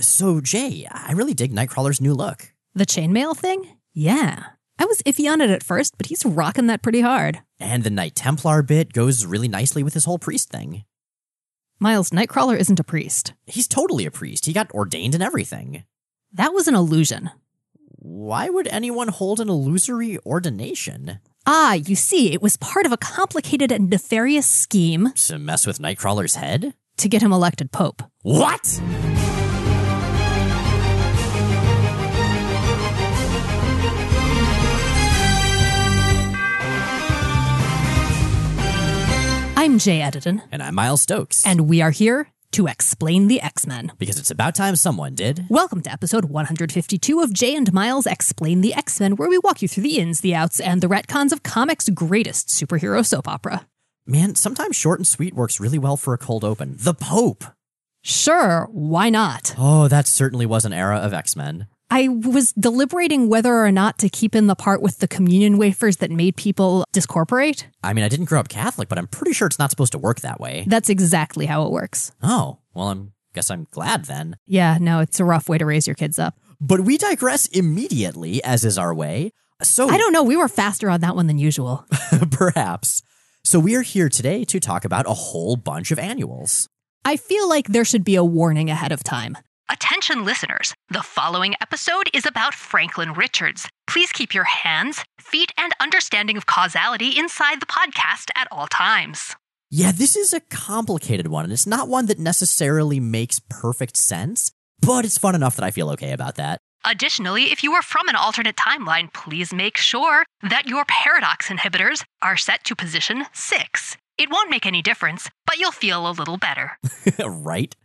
So, Jay, I really dig Nightcrawler's new look. The chainmail thing? Yeah. I was iffy on it at first, but he's rocking that pretty hard. And the Knight Templar bit goes really nicely with his whole priest thing. Miles, Nightcrawler isn't a priest. He's totally a priest. He got ordained and everything. That was an illusion. Why would anyone hold an illusory ordination? Ah, you see, it was part of a complicated and nefarious scheme To mess with Nightcrawler's head? to get him elected pope. What? I'm Jay Edidin, And I'm Miles Stokes. and we are here to explain the X Men. because it's about time someone did. Welcome to episode 152 of Jay and Miles Explain the X Men, where we walk you through the ins, the outs, and the retcons of comics' greatest superhero soap opera. Man, sometimes short and sweet works really well for a cold open. The Pope. Sure, why not? Oh, that certainly was an era of X Men. I was deliberating whether or not to keep in the part with the communion wafers that made people discorporate. I mean, I didn't grow up Catholic, but I'm pretty sure it's not supposed to work that way. That's exactly how it works. Oh, well, I'm guess I'm glad then. Yeah, no, it's a rough way to raise your kids up. But we digress immediately, as is our way. So I don't know, we were faster on that one than usual. perhaps. So we are here today to talk about a whole bunch of annuals. I feel like there should be a warning ahead of time. Attention listeners, the following episode is about Franklin Richards. Please keep your hands, feet, and understanding of causality inside the podcast at all times. Yeah, this is a complicated one, and it's not one that necessarily makes perfect sense, but it's fun enough that I feel okay about that. Additionally, if you are from an alternate timeline, please make sure that your paradox inhibitors are set to position 6. It won't make any difference, but you'll feel a little better. right?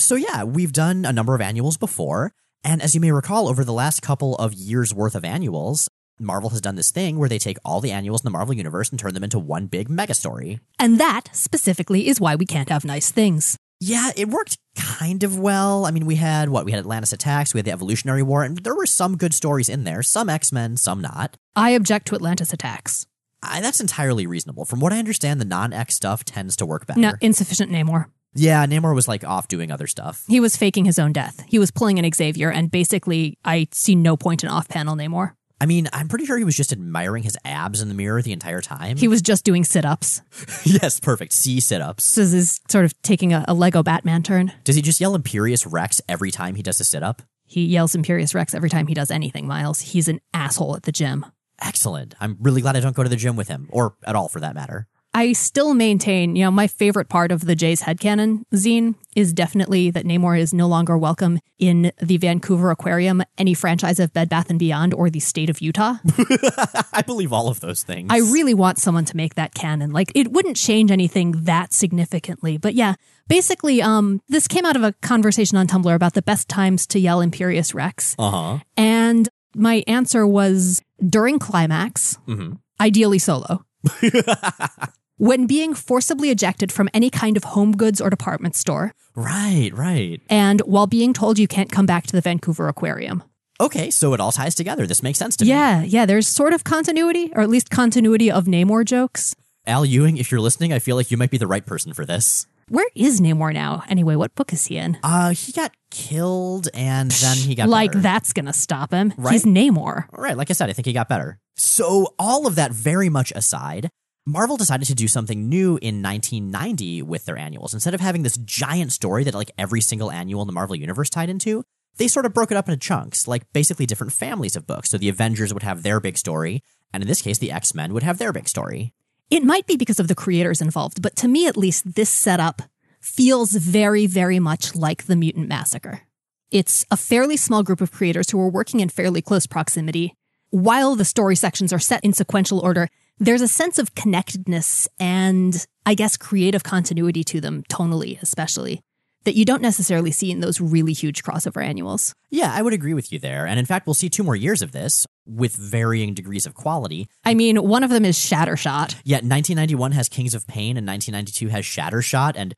So, yeah, we've done a number of annuals before. And as you may recall, over the last couple of years worth of annuals, Marvel has done this thing where they take all the annuals in the Marvel Universe and turn them into one big mega story. And that, specifically, is why we can't have nice things. Yeah, it worked kind of well. I mean, we had what? We had Atlantis Attacks, we had the Evolutionary War, and there were some good stories in there. Some X Men, some not. I object to Atlantis attacks. I, that's entirely reasonable. From what I understand, the non X stuff tends to work better. No, insufficient Namor. Yeah, Namor was like off doing other stuff. He was faking his own death. He was pulling an Xavier, and basically, I see no point in off panel Namor. I mean, I'm pretty sure he was just admiring his abs in the mirror the entire time. He was just doing sit ups. yes, perfect. C sit ups. This is sort of taking a, a Lego Batman turn. Does he just yell Imperious Rex every time he does a sit up? He yells Imperious Rex every time he does anything, Miles. He's an asshole at the gym. Excellent. I'm really glad I don't go to the gym with him, or at all for that matter. I still maintain, you know, my favorite part of the Jay's Headcanon zine is definitely that Namor is no longer welcome in the Vancouver Aquarium, any franchise of Bed Bath & Beyond, or the state of Utah. I believe all of those things. I really want someone to make that canon. Like, it wouldn't change anything that significantly. But yeah, basically, um, this came out of a conversation on Tumblr about the best times to yell Imperious Rex. uh huh. And my answer was during climax, Mhm. ideally solo. when being forcibly ejected from any kind of home goods or department store, Right, right. and while being told you can't come back to the Vancouver Aquarium. Okay, so it all ties together. This makes sense to me. Yeah, yeah, there's sort of continuity, or at least continuity of Namor jokes. Al Ewing, if you're listening, I feel like you might be the right person for this. Where is Namor now? Anyway, what book is he in? Uh, he got killed and then he got like better. that's gonna stop him. Right. He's Namor. All right, like I said, I think he got better. So, all of that very much aside, Marvel decided to do something new in 1990 with their annuals. Instead of having this giant story that like every single annual in the Marvel universe tied into, they sort of broke it up into chunks, like basically different families of books. So the Avengers would have their big story, and in this case, the X Men would have their big story. It might be because of the creators involved, but to me at least, this setup feels very, very much like the Mutant Massacre. It's a fairly small group of creators who are working in fairly close proximity. While the story sections are set in sequential order, there's a sense of connectedness and, I guess, creative continuity to them, tonally especially, that you don't necessarily see in those really huge crossover annuals. Yeah, I would agree with you there. And in fact, we'll see two more years of this with varying degrees of quality. I mean, one of them is Shattershot. Yet 1991 has Kings of Pain and 1992 has Shattershot, and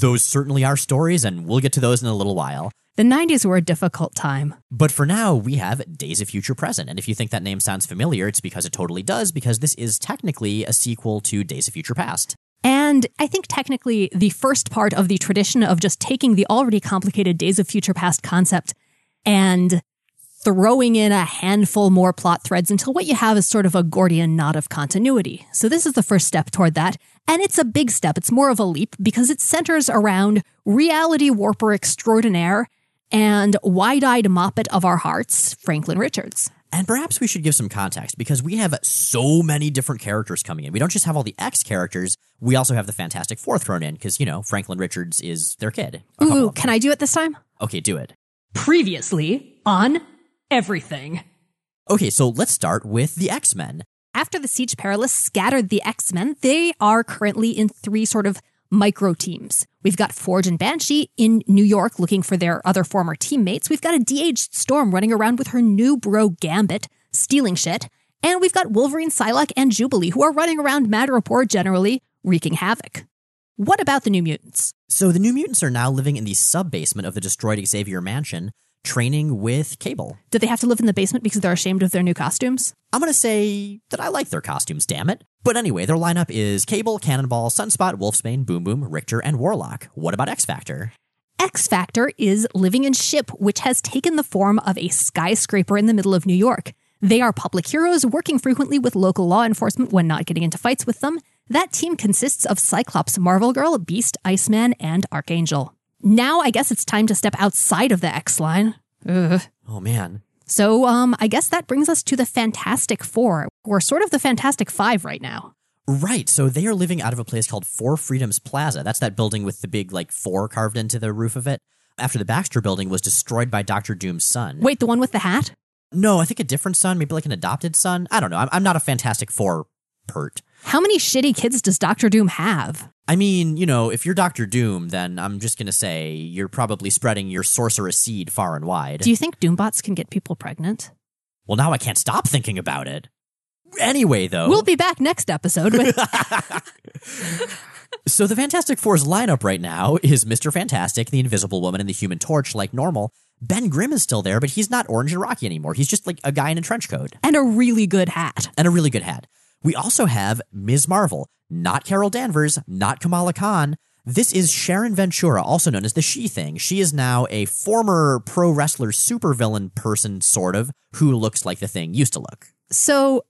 those certainly are stories, and we'll get to those in a little while. The 90s were a difficult time. But for now, we have Days of Future Present. And if you think that name sounds familiar, it's because it totally does, because this is technically a sequel to Days of Future Past. And I think technically the first part of the tradition of just taking the already complicated Days of Future Past concept and throwing in a handful more plot threads until what you have is sort of a Gordian knot of continuity. So this is the first step toward that. And it's a big step. It's more of a leap because it centers around reality warper extraordinaire and wide-eyed moppet of our hearts, Franklin Richards. And perhaps we should give some context because we have so many different characters coming in. We don't just have all the X characters, we also have the Fantastic Four thrown in because, you know, Franklin Richards is their kid. Ooh, can I do it this time? Okay, do it. Previously on everything. Okay, so let's start with the X Men. After the Siege Perilous scattered the X Men, they are currently in three sort of micro teams. We've got Forge and Banshee in New York looking for their other former teammates. We've got a de-aged Storm running around with her new bro Gambit, stealing shit. And we've got Wolverine, Psylocke, and Jubilee who are running around Madripoor generally, wreaking havoc. What about the New Mutants? So the New Mutants are now living in the sub basement of the destroyed Xavier Mansion, training with Cable. Did they have to live in the basement because they're ashamed of their new costumes? I'm gonna say that I like their costumes, damn it. But anyway, their lineup is Cable, Cannonball, Sunspot, Wolfsbane, Boom Boom, Rictor, and Warlock. What about X Factor? X Factor is living in Ship, which has taken the form of a skyscraper in the middle of New York. They are public heroes working frequently with local law enforcement when not getting into fights with them. That team consists of Cyclops, Marvel Girl, Beast, Iceman, and Archangel. Now I guess it's time to step outside of the X line. Ugh. Oh man. So um I guess that brings us to the Fantastic Four, or sort of the Fantastic Five right now. Right, so they are living out of a place called Four Freedoms Plaza. That's that building with the big, like, four carved into the roof of it. After the Baxter building was destroyed by Doctor Doom's son. Wait, the one with the hat? No, I think a different son, maybe like an adopted son. I don't know. I'm, I'm not a Fantastic Four pert. How many shitty kids does Doctor Doom have? I mean, you know, if you're Doctor Doom, then I'm just gonna say you're probably spreading your sorceress seed far and wide. Do you think Doombots can get people pregnant? well, now I can't stop thinking about it. Anyway, though. We'll be back next episode with So the Fantastic Four's lineup right now is Mr. Fantastic, the Invisible Woman, and the Human Torch, like normal. Ben Grimm is still there, but he's not orange and rocky anymore. He's just like a guy in a trench coat and a really good hat. and a really good hat. We also have Ms. Marvel, not Carol Danvers, not Kamala Khan. This is Sharon Ventura, also known as the She Thing. She is now a former pro wrestler supervillain person, sort of, who looks like the thing used to look. So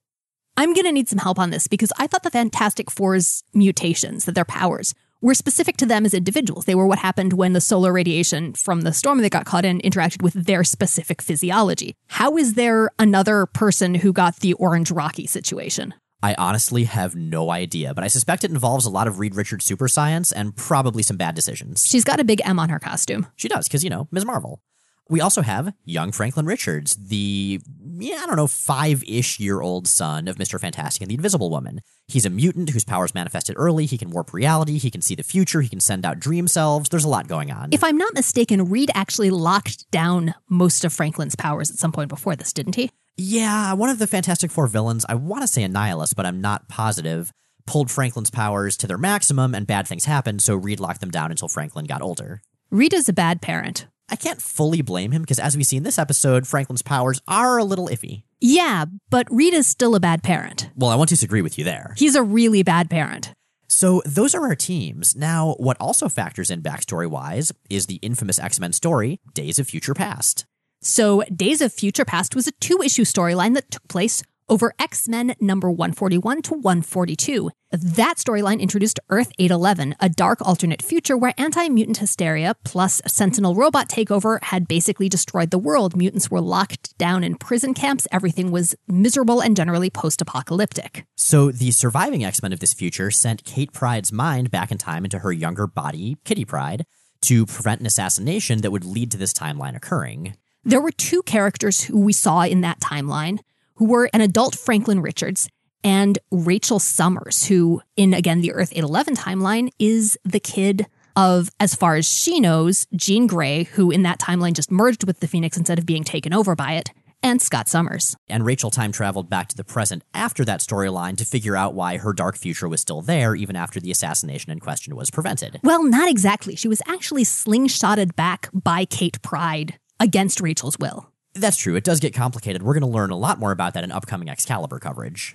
I'm going to need some help on this because I thought the Fantastic Four's mutations, that their powers, were specific to them as individuals. They were what happened when the solar radiation from the storm they got caught in interacted with their specific physiology. How is there another person who got the orange rocky situation? I honestly have no idea, but I suspect it involves a lot of Reed Richards super science and probably some bad decisions. She's got a big M on her costume. She does, because, you know, Ms. Marvel. We also have young Franklin Richards, the, yeah, I don't know, five ish year old son of Mr. Fantastic and the Invisible Woman. He's a mutant whose powers manifested early. He can warp reality. He can see the future. He can send out dream selves. There's a lot going on. If I'm not mistaken, Reed actually locked down most of Franklin's powers at some point before this, didn't he? yeah, one of the Fantastic Four villains, I want to say Annihilus, but I'm not positive, pulled Franklin's powers to their maximum and bad things happened, so Reed locked them down until Franklin got older. Reed is a bad parent. I can't fully blame him because, as we see in this episode, Franklin's powers are a little iffy. Yeah, but Reed is still a bad parent. Well, I won't disagree with you there. He's a really bad parent. So, those are our teams. Now, what also factors in backstory wise is the infamous X Men story, Days of Future Past. So, Days of Future Past was a two issue storyline that took place over X Men number 141 to 142. That storyline introduced Earth 811, a dark alternate future where anti mutant hysteria plus Sentinel robot takeover had basically destroyed the world. Mutants were locked down in prison camps, everything was miserable and generally post apocalyptic. So, the surviving X Men of this future sent Kate Pryde's mind back in time into her younger body, Kitty Pryde, to prevent an assassination that would lead to this timeline occurring. There were two characters who we saw in that timeline who were an adult Franklin Richards and Rachel Summers, who, in again the Earth 811 timeline, is the kid of, as far as she knows, Jean Grey, who in that timeline just merged with the Phoenix instead of being taken over by it, and Scott Summers. And Rachel time traveled back to the present after that storyline to figure out why her dark future was still there even after the assassination in question was prevented. Well, not exactly. She was actually slingshotted back by Kate Pryde against Rachel's will. That's true. It does get complicated. We're going to learn a lot more about that in upcoming Excalibur coverage.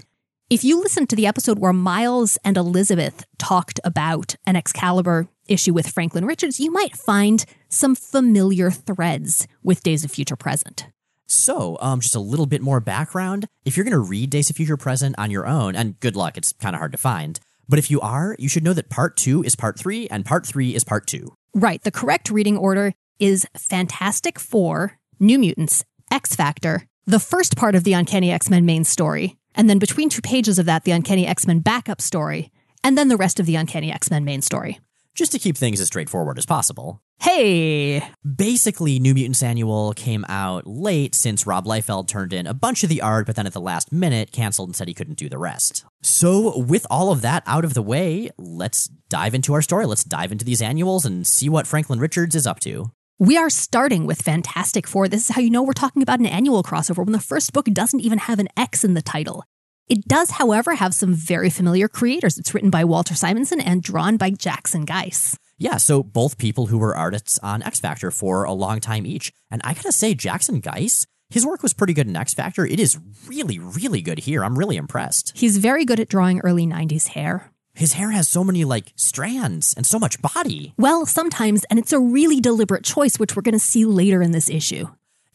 If you listen to the episode where Miles and Elizabeth talked about an Excalibur issue with Franklin Richards, you might find some familiar threads with Days of Future Present. So, um, just a little bit more background. If you're going to read Days of Future Present on your own, and good luck, it's kind of hard to find. But if you are, you should know that part two is part three, and part three is part two. Right. The correct reading order is Fantastic Four, New Mutants, X Factor, the first part of the Uncanny X Men main story, and then between two pages of that, the Uncanny X Men backup story, and then the rest of the Uncanny X Men main story. Just to keep things as straightforward as possible. Hey! Basically, New Mutants Annual came out late since Rob Liefeld turned in a bunch of the art, but then at the last minute canceled and said he couldn't do the rest. So, with all of that out of the way, let's dive into our story. Let's dive into these annuals and see what Franklin Richards is up to. We are starting with Fantastic Four. This is how you know we're talking about an annual crossover when the first book doesn't even have an X in the title. It does, however, have some very familiar creators. It's written by Walter Simonson and drawn by Jackson Guice. Yeah, so both people who were artists on X Factor for a long time each. And I gotta say, Jackson Guice, his work was pretty good in X Factor. It is really, really good here. I'm really impressed. He's very good at drawing early 90s hair. His hair has so many like strands and so much body. Well, sometimes, and it's a really deliberate choice, which we're going to see later in this issue.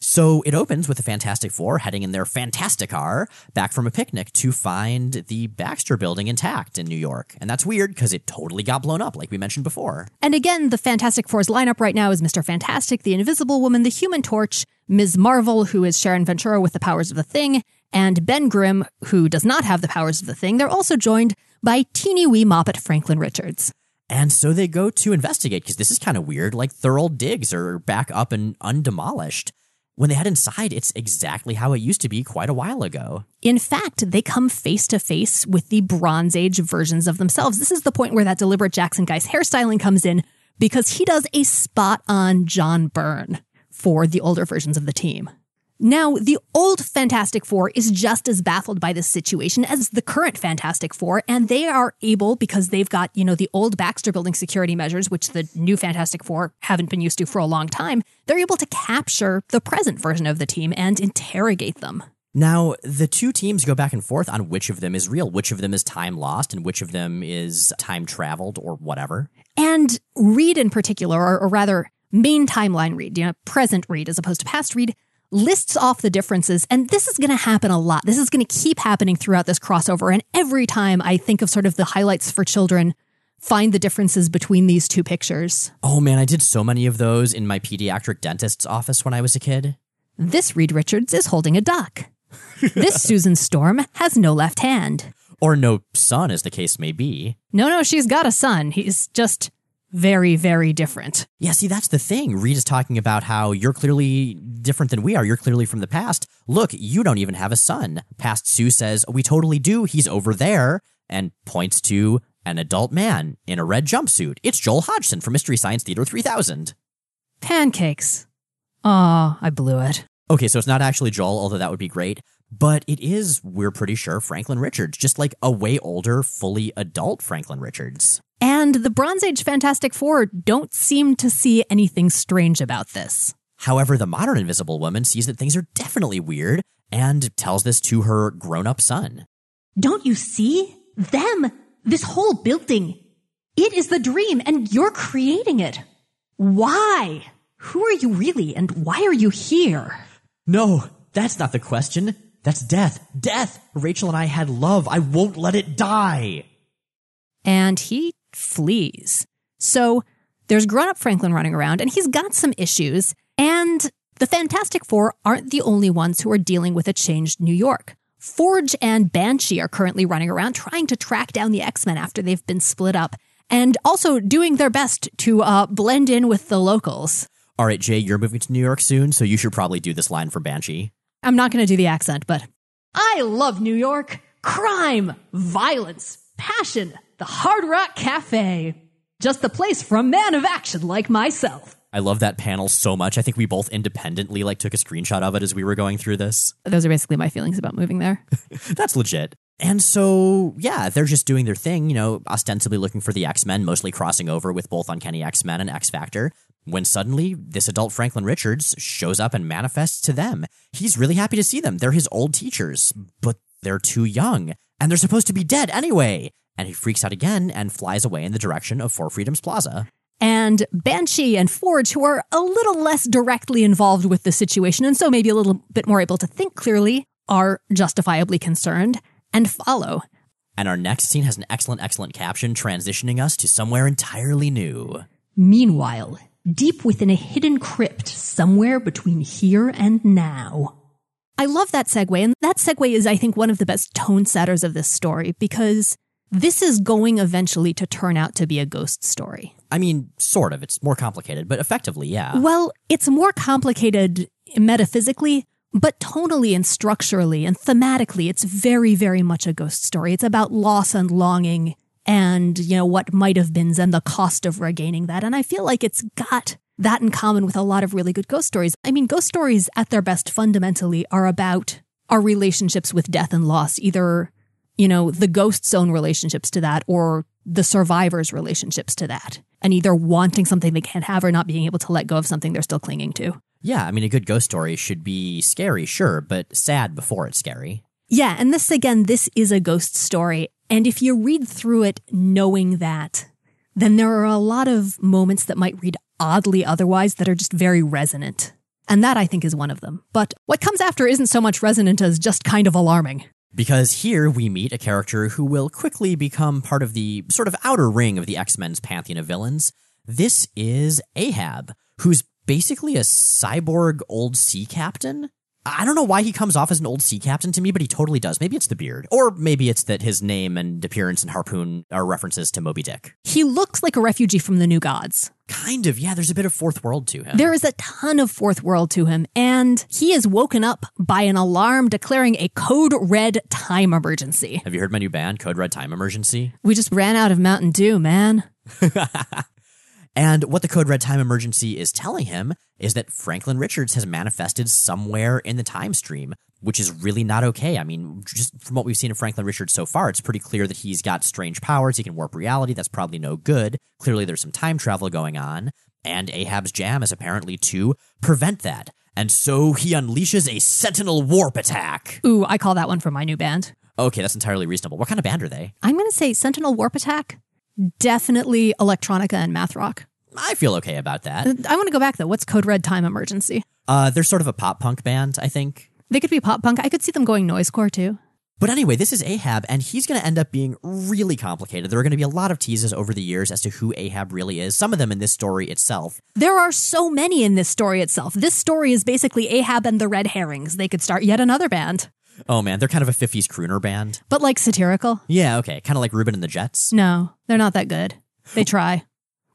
So it opens with the Fantastic Four heading in their Fantastic car back from a picnic to find the Baxter building intact in New York. And that's weird because it totally got blown up, like we mentioned before. And again, the Fantastic Four's lineup right now is Mr. Fantastic, the Invisible Woman, the Human Torch, Ms. Marvel, who is Sharon Ventura with the powers of the Thing, and Ben Grimm, who does not have the powers of the Thing. They're also joined by teeny wee Moppet Franklin Richards. And so they go to investigate because this is kind of weird. Like their old digs are back up and undemolished. When they head inside, it's exactly how it used to be quite a while ago. In fact, they come face to face with the Bronze Age versions of themselves. This is the point where that deliberate Jackson Guice hairstyling comes in because he does a spot on John Byrne for the older versions of the team. Now, the old Fantastic Four is just as baffled by this situation as the current Fantastic Four, and they are able, because they've got, you know, the old Baxter building security measures, which the new Fantastic Four haven't been used to for a long time, they're able to capture the present version of the team and interrogate them. Now, the two teams go back and forth on which of them is real, which of them is time lost, and which of them is time traveled or whatever. And Reed in particular, or, or rather, main timeline Reed, you know, present Reed as opposed to past Reed, lists off the differences. And this is going to happen a lot. This is going to keep happening throughout this crossover. And every time I think of sort of the highlights for children, find the differences between these two pictures. Oh man, I did so many of those in my pediatric dentist's office when I was a kid. This Reed Richards is holding a duck. this Susan Storm has no left hand. Or no son, as the case may be. No, no, she's got a son. He's just very, very different. Yeah, see, that's the thing. Reed is talking about how you're clearly different than we are. You're clearly from the past. Look, you don't even have a son. Past Sue says, We totally do. He's over there, and points to an adult man in a red jumpsuit. It's Joel Hodgson from Mystery Science Theater 3000. Pancakes. Aw, I blew it. Okay, so it's not actually Joel, although that would be great. But it is, we're pretty sure, Franklin Richards, just like a way older, fully adult Franklin Richards. And the Bronze Age Fantastic Four don't seem to see anything strange about this. However, the modern Invisible Woman sees that things are definitely weird and tells this to her grown up son. Don't you see? Them! This whole building! It is the dream, and you're creating it. Why? Who are you really, and why are you here? No, that's not the question. That's death. Death! Rachel and I had love. I won't let it die. And he flees. So there's grown up Franklin running around, and he's got some issues. And the Fantastic Four aren't the only ones who are dealing with a changed New York. Forge and Banshee are currently running around trying to track down the X Men after they've been split up, and also doing their best to uh, blend in with the locals. All right, Jay, you're moving to New York soon, so you should probably do this line for Banshee. I'm not going to do the accent, but I love New York. Crime, violence, passion, the Hard Rock Cafe. Just the place for a man of action like myself. I love that panel so much. I think we both independently like took a screenshot of it as we were going through this. Those are basically my feelings about moving there. That's legit. And so, yeah, they're just doing their thing, you know, ostensibly looking for the X Men, mostly crossing over with both Uncanny X Men and X Factor. When suddenly, this adult Franklin Richards shows up and manifests to them. He's really happy to see them. They're his old teachers, but they're too young. and they're supposed to be dead anyway. And he freaks out again and flies away in the direction of Four Freedoms Plaza. And Banshee and Forge, who are a little less directly involved with the situation and so maybe a little bit more able to think clearly, are justifiably concerned and follow. And our next scene has an excellent, excellent caption transitioning us to somewhere entirely new. Meanwhile, deep within a hidden crypt somewhere between here and now. I love that segue, and that segue is, I think, one of the best tone setters of this story because this is going eventually to turn out to be a ghost story. I mean, sort of. It's more complicated, but effectively, yeah. Well, it's more complicated metaphysically, but tonally and structurally and thematically, it's very, very much a ghost story. It's about loss and longing and, you know, what might have been and the cost of regaining that. And I feel like it's got that in common with a lot of really good ghost stories. I mean, ghost stories at their best fundamentally are about our relationships with death and loss, either, you know, the ghost's own relationships to that or the survivor's relationships to that. And either wanting something they can't have or not being able to let go of something they're still clinging to. Yeah, I mean, a good ghost story should be scary, sure, but sad before it's scary. Yeah, and this again, this is a ghost story. And if you read through it knowing that, then there are a lot of moments that might read oddly otherwise that are just very resonant. And that I think is one of them. But what comes after isn't so much resonant as just kind of alarming. Because here we meet a character who will quickly become part of the sort of outer ring of the X Men's pantheon of villains. This is Ahab, who's basically a cyborg old sea captain. I don't know why he comes off as an old sea captain to me, but he totally does. Maybe it's the beard. Or maybe it's that his name and appearance and Harpoon are references to Moby Dick. He looks like a refugee from the New Gods. Kind of, yeah, there's a bit of fourth world to him. There is a ton of fourth world to him, and he is woken up by an alarm declaring a code red time emergency. Have you heard my new band, Code Red Time Emergency? We just ran out of Mountain Dew, man. And what the Code Red Time Emergency is telling him is that Franklin Richards has manifested somewhere in the time stream, which is really not okay. I mean, just from what we've seen of Franklin Richards so far, it's pretty clear that he's got strange powers. He can warp reality. That's probably no good. Clearly, there's some time travel going on. And Ahab's jam is apparently to prevent that. And so he unleashes a Sentinel warp attack. Ooh, I call that one for my new band. Okay, that's entirely reasonable. What kind of band are they? I'm going to say Sentinel Warp Attack. Definitely electronica and math rock. I feel okay about that. I want to go back though. What's Code Red Time Emergency? Uh, they're sort of a pop punk band, I think. They could be pop punk. I could see them going noisecore too. But anyway, this is Ahab, and he's going to end up being really complicated. There are going to be a lot of teases over the years as to who Ahab really is, some of them in this story itself. There are so many in this story itself. This story is basically Ahab and the Red Herrings. They could start yet another band. Oh man, they're kind of a 50s crooner band. But like satirical? Yeah, okay. Kind of like Ruben and the Jets. No, they're not that good. They try.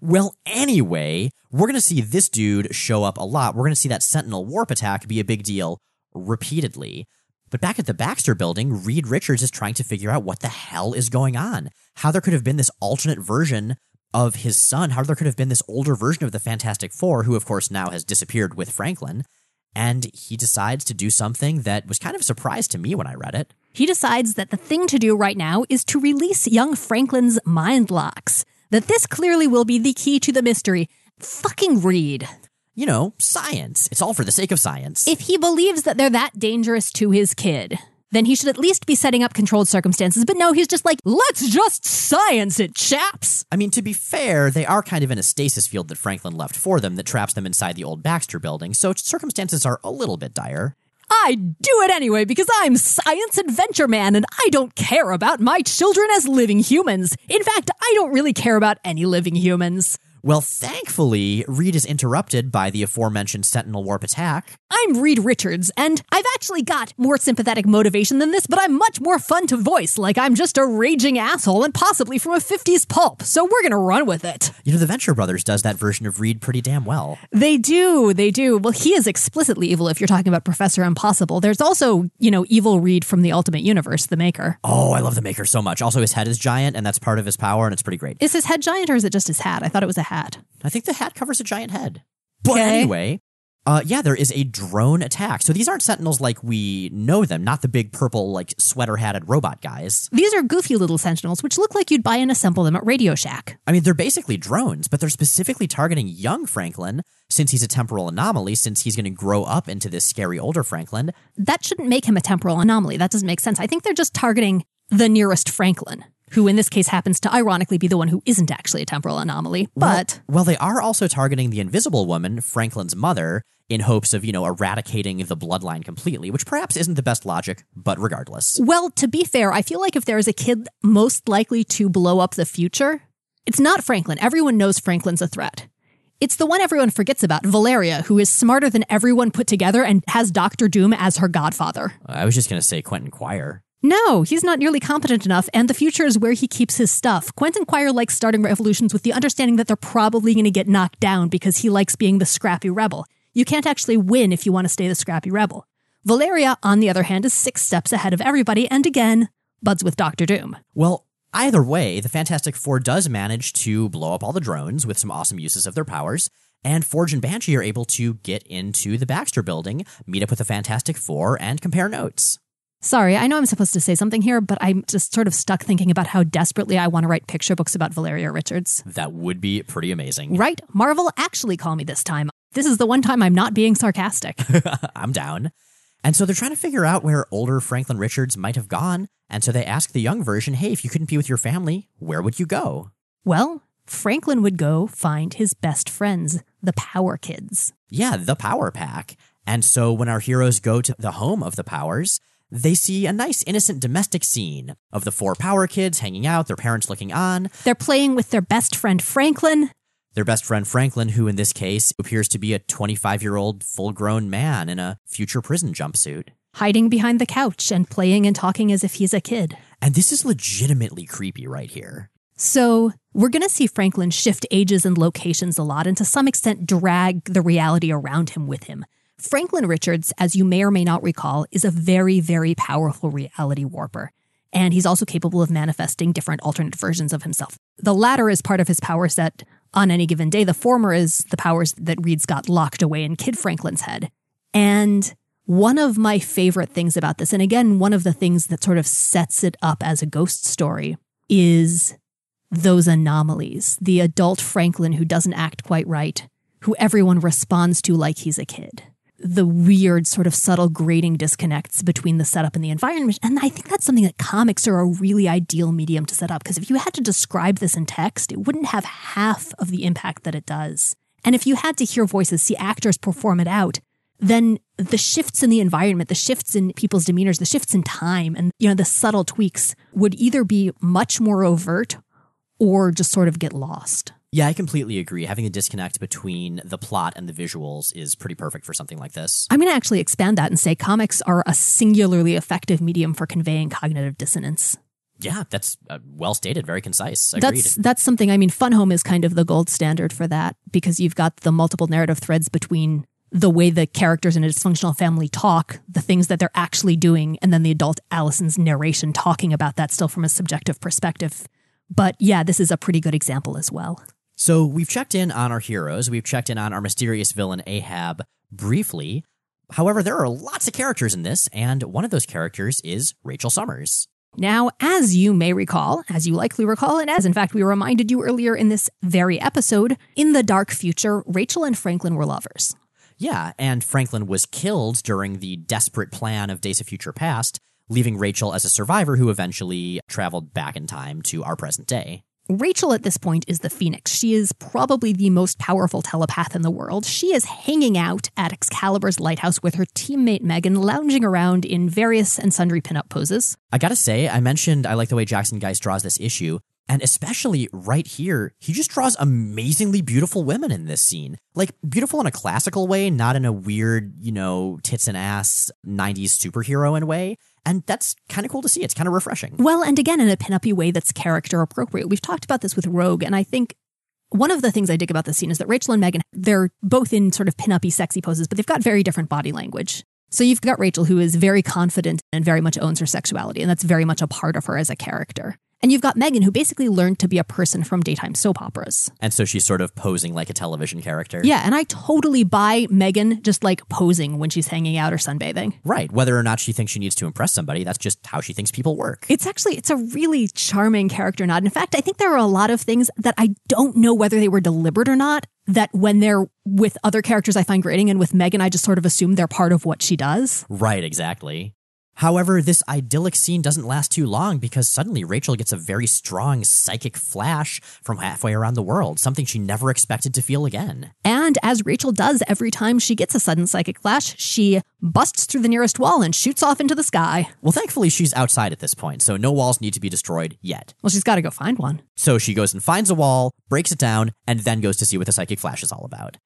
Well, anyway, we're going to see this dude show up a lot. We're going to see that Sentinel warp attack be a big deal repeatedly. But back at the Baxter building, Reed Richards is trying to figure out what the hell is going on. How there could have been this alternate version of his son, how there could have been this older version of the Fantastic Four, who of course now has disappeared with Franklin. And he decides to do something that was kind of a surprise to me when I Reed it. He decides that the thing to do right now is to release young Franklin's mind locks. That this clearly will be the key to the mystery. Fucking read. You know, science. It's all for the sake of science. If he believes that they're that dangerous to his kid, then he should at least be setting up controlled circumstances. But no, he's just like, let's just science it, chaps. I mean, to be fair, they are kind of in a stasis field that Franklin left for them that traps them inside the old Baxter building, so circumstances are a little bit dire. I do it anyway because I'm Science Adventure Man and I don't care about my children as living humans. In fact, I don't really care about any living humans. Well, thankfully, Reed is interrupted by the aforementioned Sentinel Warp attack. I'm Reed Richards, and I've actually got more sympathetic motivation than this, but I'm much more fun to voice, like I'm just a raging asshole and possibly from a 50s pulp, so we're gonna run with it. You know, the Venture Brothers does that version of Reed pretty damn well. They do, they do. Well, he is explicitly evil if you're talking about Professor Impossible. There's also, you know, evil Reed from the Ultimate Universe, the Maker. Oh, I love the Maker so much. Also, his head is giant, and that's part of his power, and it's pretty great. Is his head giant or is it just his hat? I thought it was a hat. I think the hat covers a giant head. But Okay. anyway, uh, yeah, there is a drone attack. So these aren't Sentinels like we know them, not the big purple, like sweater hatted robot guys. These are goofy little sentinels, which look like you'd buy and assemble them at Radio Shack. I mean, they're basically drones, but they're specifically targeting young Franklin since he's a temporal anomaly, since he's going to grow up into this scary older Franklin. That shouldn't make him a temporal anomaly. That doesn't make sense. I think they're just targeting the nearest Franklin, who in this case happens to ironically be the one who isn't actually a temporal anomaly. But well, well, they are also targeting the Invisible Woman, Franklin's mother, in hopes of, you know, eradicating the bloodline completely, which perhaps isn't the best logic, but regardless. Well, to be fair, I feel like if there is a kid most likely to blow up the future, it's not Franklin. Everyone knows Franklin's a threat. It's the one everyone forgets about, Valeria, who is smarter than everyone put together and has Doctor Doom as her godfather. I was just going to say Quentin Quire. No, he's not nearly competent enough, and the future is where he keeps his stuff. Quentin Quire likes starting revolutions with the understanding that they're probably going to get knocked down because he likes being the scrappy rebel. You can't actually win if you want to stay the scrappy rebel. Valeria, on the other hand, is six steps ahead of everybody, and again, buds with Doctor Doom. Well, Either way, the Fantastic Four does manage to blow up all the drones with some awesome uses of their powers, and Forge and Banshee are able to get into the Baxter building, meet up with the Fantastic Four, and compare notes. Sorry, I know I'm supposed to say something here, but I'm just sort of stuck thinking about how desperately I want to write picture books about Valeria Richards. That would be pretty amazing. Right? Marvel actually call me this time. This is the one time I'm not being sarcastic. I'm down. And so they're trying to figure out where older Franklin Richards might have gone. And so they ask the young version, hey, if you couldn't be with your family, where would you go? Well, Franklin would go find his best friends, the Power Kids. Yeah, the Power Pack. And so when our heroes go to the home of the Powers, they see a nice innocent domestic scene of the four Power Kids hanging out, their parents looking on. They're playing with their best friend Franklin. Their best friend Franklin, who in this case appears to be a 25 year old full grown man in a future prison jumpsuit. Hiding behind the couch and playing and talking as if he's a kid. And this is legitimately creepy right here. So, we're going to see Franklin shift ages and locations a lot and to some extent drag the reality around him with him. Franklin Richards, as you may or may not recall, is a very, very powerful reality warper. And he's also capable of manifesting different alternate versions of himself. The latter is part of his power set on any given day. The former is the powers that Reed's got locked away in Kid Franklin's head. And one of my favorite things about this, and again, one of the things that sort of sets it up as a ghost story, is those anomalies. The adult Franklin who doesn't act quite right, who everyone responds to like he's a kid the weird sort of subtle grading disconnects between the setup and the environment. And I think that's something that comics are a really ideal medium to set up because if you had to describe this in text, it wouldn't have half of the impact that it does. And if you had to hear voices, see actors perform it out, then the shifts in the environment, the shifts in people's demeanors, the shifts in time, and you know the subtle tweaks would either be much more overt or just sort of get lost. Yeah, I completely agree. Having a disconnect between the plot and the visuals is pretty perfect for something like this. I'm going to actually expand that and say comics are a singularly effective medium for conveying cognitive dissonance. Yeah, that's uh, well stated, very concise. Agreed. That's that's something. I mean, Fun Home is kind of the gold standard for that because you've got the multiple narrative threads between the way the characters in a dysfunctional family talk, the things that they're actually doing, and then the adult Allison's narration talking about that still from a subjective perspective. But yeah, this is a pretty good example as well. So we've checked in on our heroes. We've checked in on our mysterious villain Ahab briefly. However, there are lots of characters in this, and one of those characters is Rachel Summers. Now, as you may recall, as you likely recall, and as in fact we reminded you earlier in this very episode, in the dark future, Rachel and Franklin were lovers. Yeah, and Franklin was killed during the desperate plan of Days of Future Past, leaving Rachel as a survivor who eventually traveled back in time to our present day. Rachel at this point is the Phoenix. She is probably the most powerful telepath in the world. She is hanging out at Excalibur's lighthouse with her teammate Megan, lounging around in various and sundry pinup poses. I gotta say, I mentioned I like the way Jackson Guice draws this issue. And especially right here, he just draws amazingly beautiful women in this scene. Like, beautiful in a classical way, not in a weird, you know, tits and ass 90s superhero in way. And that's kind of cool to see. It's kind of refreshing. Well, and again, in a pinup way that's character appropriate. We've talked about this with Rogue, and I think one of the things I dig about this scene is that Rachel and Megan, they're both in sort of pinup sexy poses, but they've got very different body language. So you've got Rachel, who is very confident and very much owns her sexuality, and that's very much a part of her as a character. And you've got Megan, who basically learned to be a person from daytime soap operas. And so she's sort of posing like a television character. Yeah, and I totally buy Megan just like posing when she's hanging out or sunbathing. Right. Whether or not she thinks she needs to impress somebody, that's just how she thinks people work. It's actually it's a really charming character nod. In fact, I think there are a lot of things that I don't know whether they were deliberate or not. That when they're with other characters I find grating and with Megan, I just sort of assume they're part of what she does. Right, exactly. However, this idyllic scene doesn't last too long because suddenly Rachel gets a very strong psychic flash from halfway around the world, something she never expected to feel again. And as Rachel does every time she gets a sudden psychic flash, she busts through the nearest wall and shoots off into the sky. Well, thankfully, she's outside at this point, so no walls need to be destroyed yet. Well, she's got to go find one. So she goes and finds a wall, breaks it down, and then goes to see what the psychic flash is all about.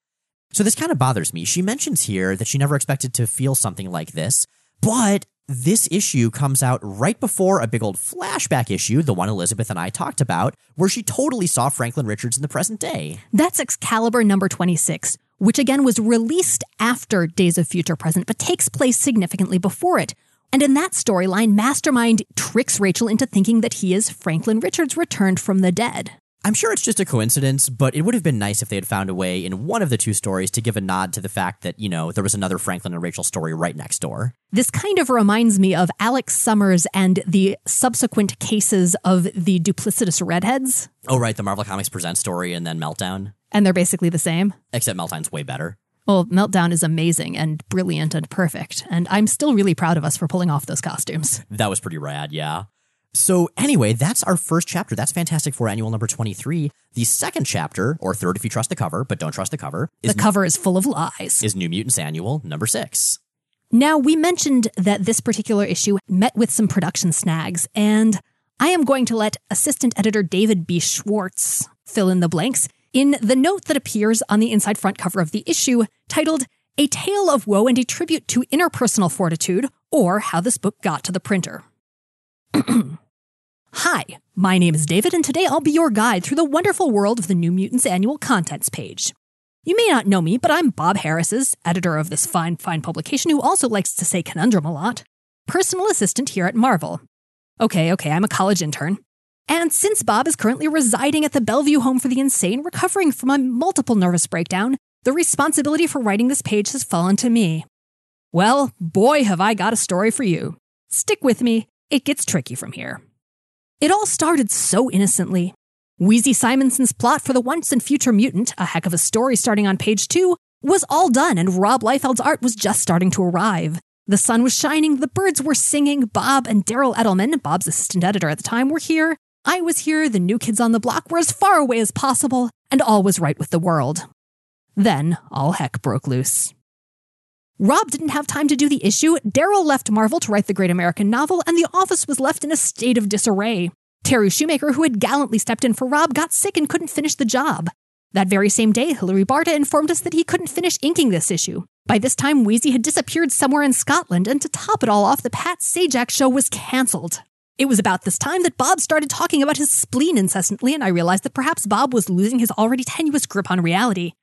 So this kind of bothers me. She mentions here that she never expected to feel something like this, but this issue comes out right before a big old flashback issue, the one Elizabeth and I talked about, where she totally saw Franklin Richards in the present day. That's Excalibur number 26, which again was released after Days of Future Present, but takes place significantly before it. And in that storyline, Mastermind tricks Rachel into thinking that he is Franklin Richards returned from the dead. I'm sure it's just a coincidence, but it would have been nice if they had found a way in one of the two stories to give a nod to the fact that, you know, there was another Franklin and Rachel story right next door. This kind of reminds me of Alex Summers and the subsequent cases of the duplicitous redheads. Oh, right, the Marvel Comics Present story and then Meltdown. And they're basically the same. Except Meltdown's way better. Well, Meltdown is amazing and brilliant and perfect, and I'm still really proud of us for pulling off those costumes. That was pretty rad, yeah. So anyway, that's our first chapter. That's Fantastic Four Annual number 23. The second chapter, or third if you trust the cover, but don't trust the cover, is the cover is full of lies. Is New Mutants Annual number 6. Now, we mentioned that this particular issue met with some production snags, and I am going to let assistant editor David B. Schwartz fill in the blanks in the note that appears on the inside front cover of the issue titled A Tale of Woe and a Tribute to Interpersonal Fortitude, or How This Book Got to the Printer. Hi, my name is David, and today I'll be your guide through the wonderful world of the New Mutants annual contents page. You may not know me, but I'm Bob Harras's, editor of this fine, fine publication, who also likes to say conundrum a lot, personal assistant here at Marvel. Okay, okay, I'm a college intern. And since Bob is currently residing at the Bellevue Home for the Insane, recovering from a multiple nervous breakdown, the responsibility for writing this page has fallen to me. Well, boy, have I got a story for you. Stick with me, it gets tricky from here. It all started so innocently. Weezie Simonson's plot for the Once and Future Mutant, a heck of a story starting on page two, was all done and Rob Liefeld's art was just starting to arrive. The sun was shining, the birds were singing, Bob and Daryl Edelman, Bob's assistant editor at the time, were here. I was here, the new kids on the block were as far away as possible, and all was right with the world. Then all heck broke loose. Rob didn't have time to do the issue, Daryl left Marvel to write the great American novel, and the office was left in a state of disarray. Terry Shoemaker, who had gallantly stepped in for Rob, got sick and couldn't finish the job. That very same day, Hilary Barta informed us that he couldn't finish inking this issue. By this time, Weezie had disappeared somewhere in Scotland, and to top it all off, the Pat Sajak show was cancelled. It was about this time that Bob started talking about his spleen incessantly, and I realized that perhaps Bob was losing his already tenuous grip on reality.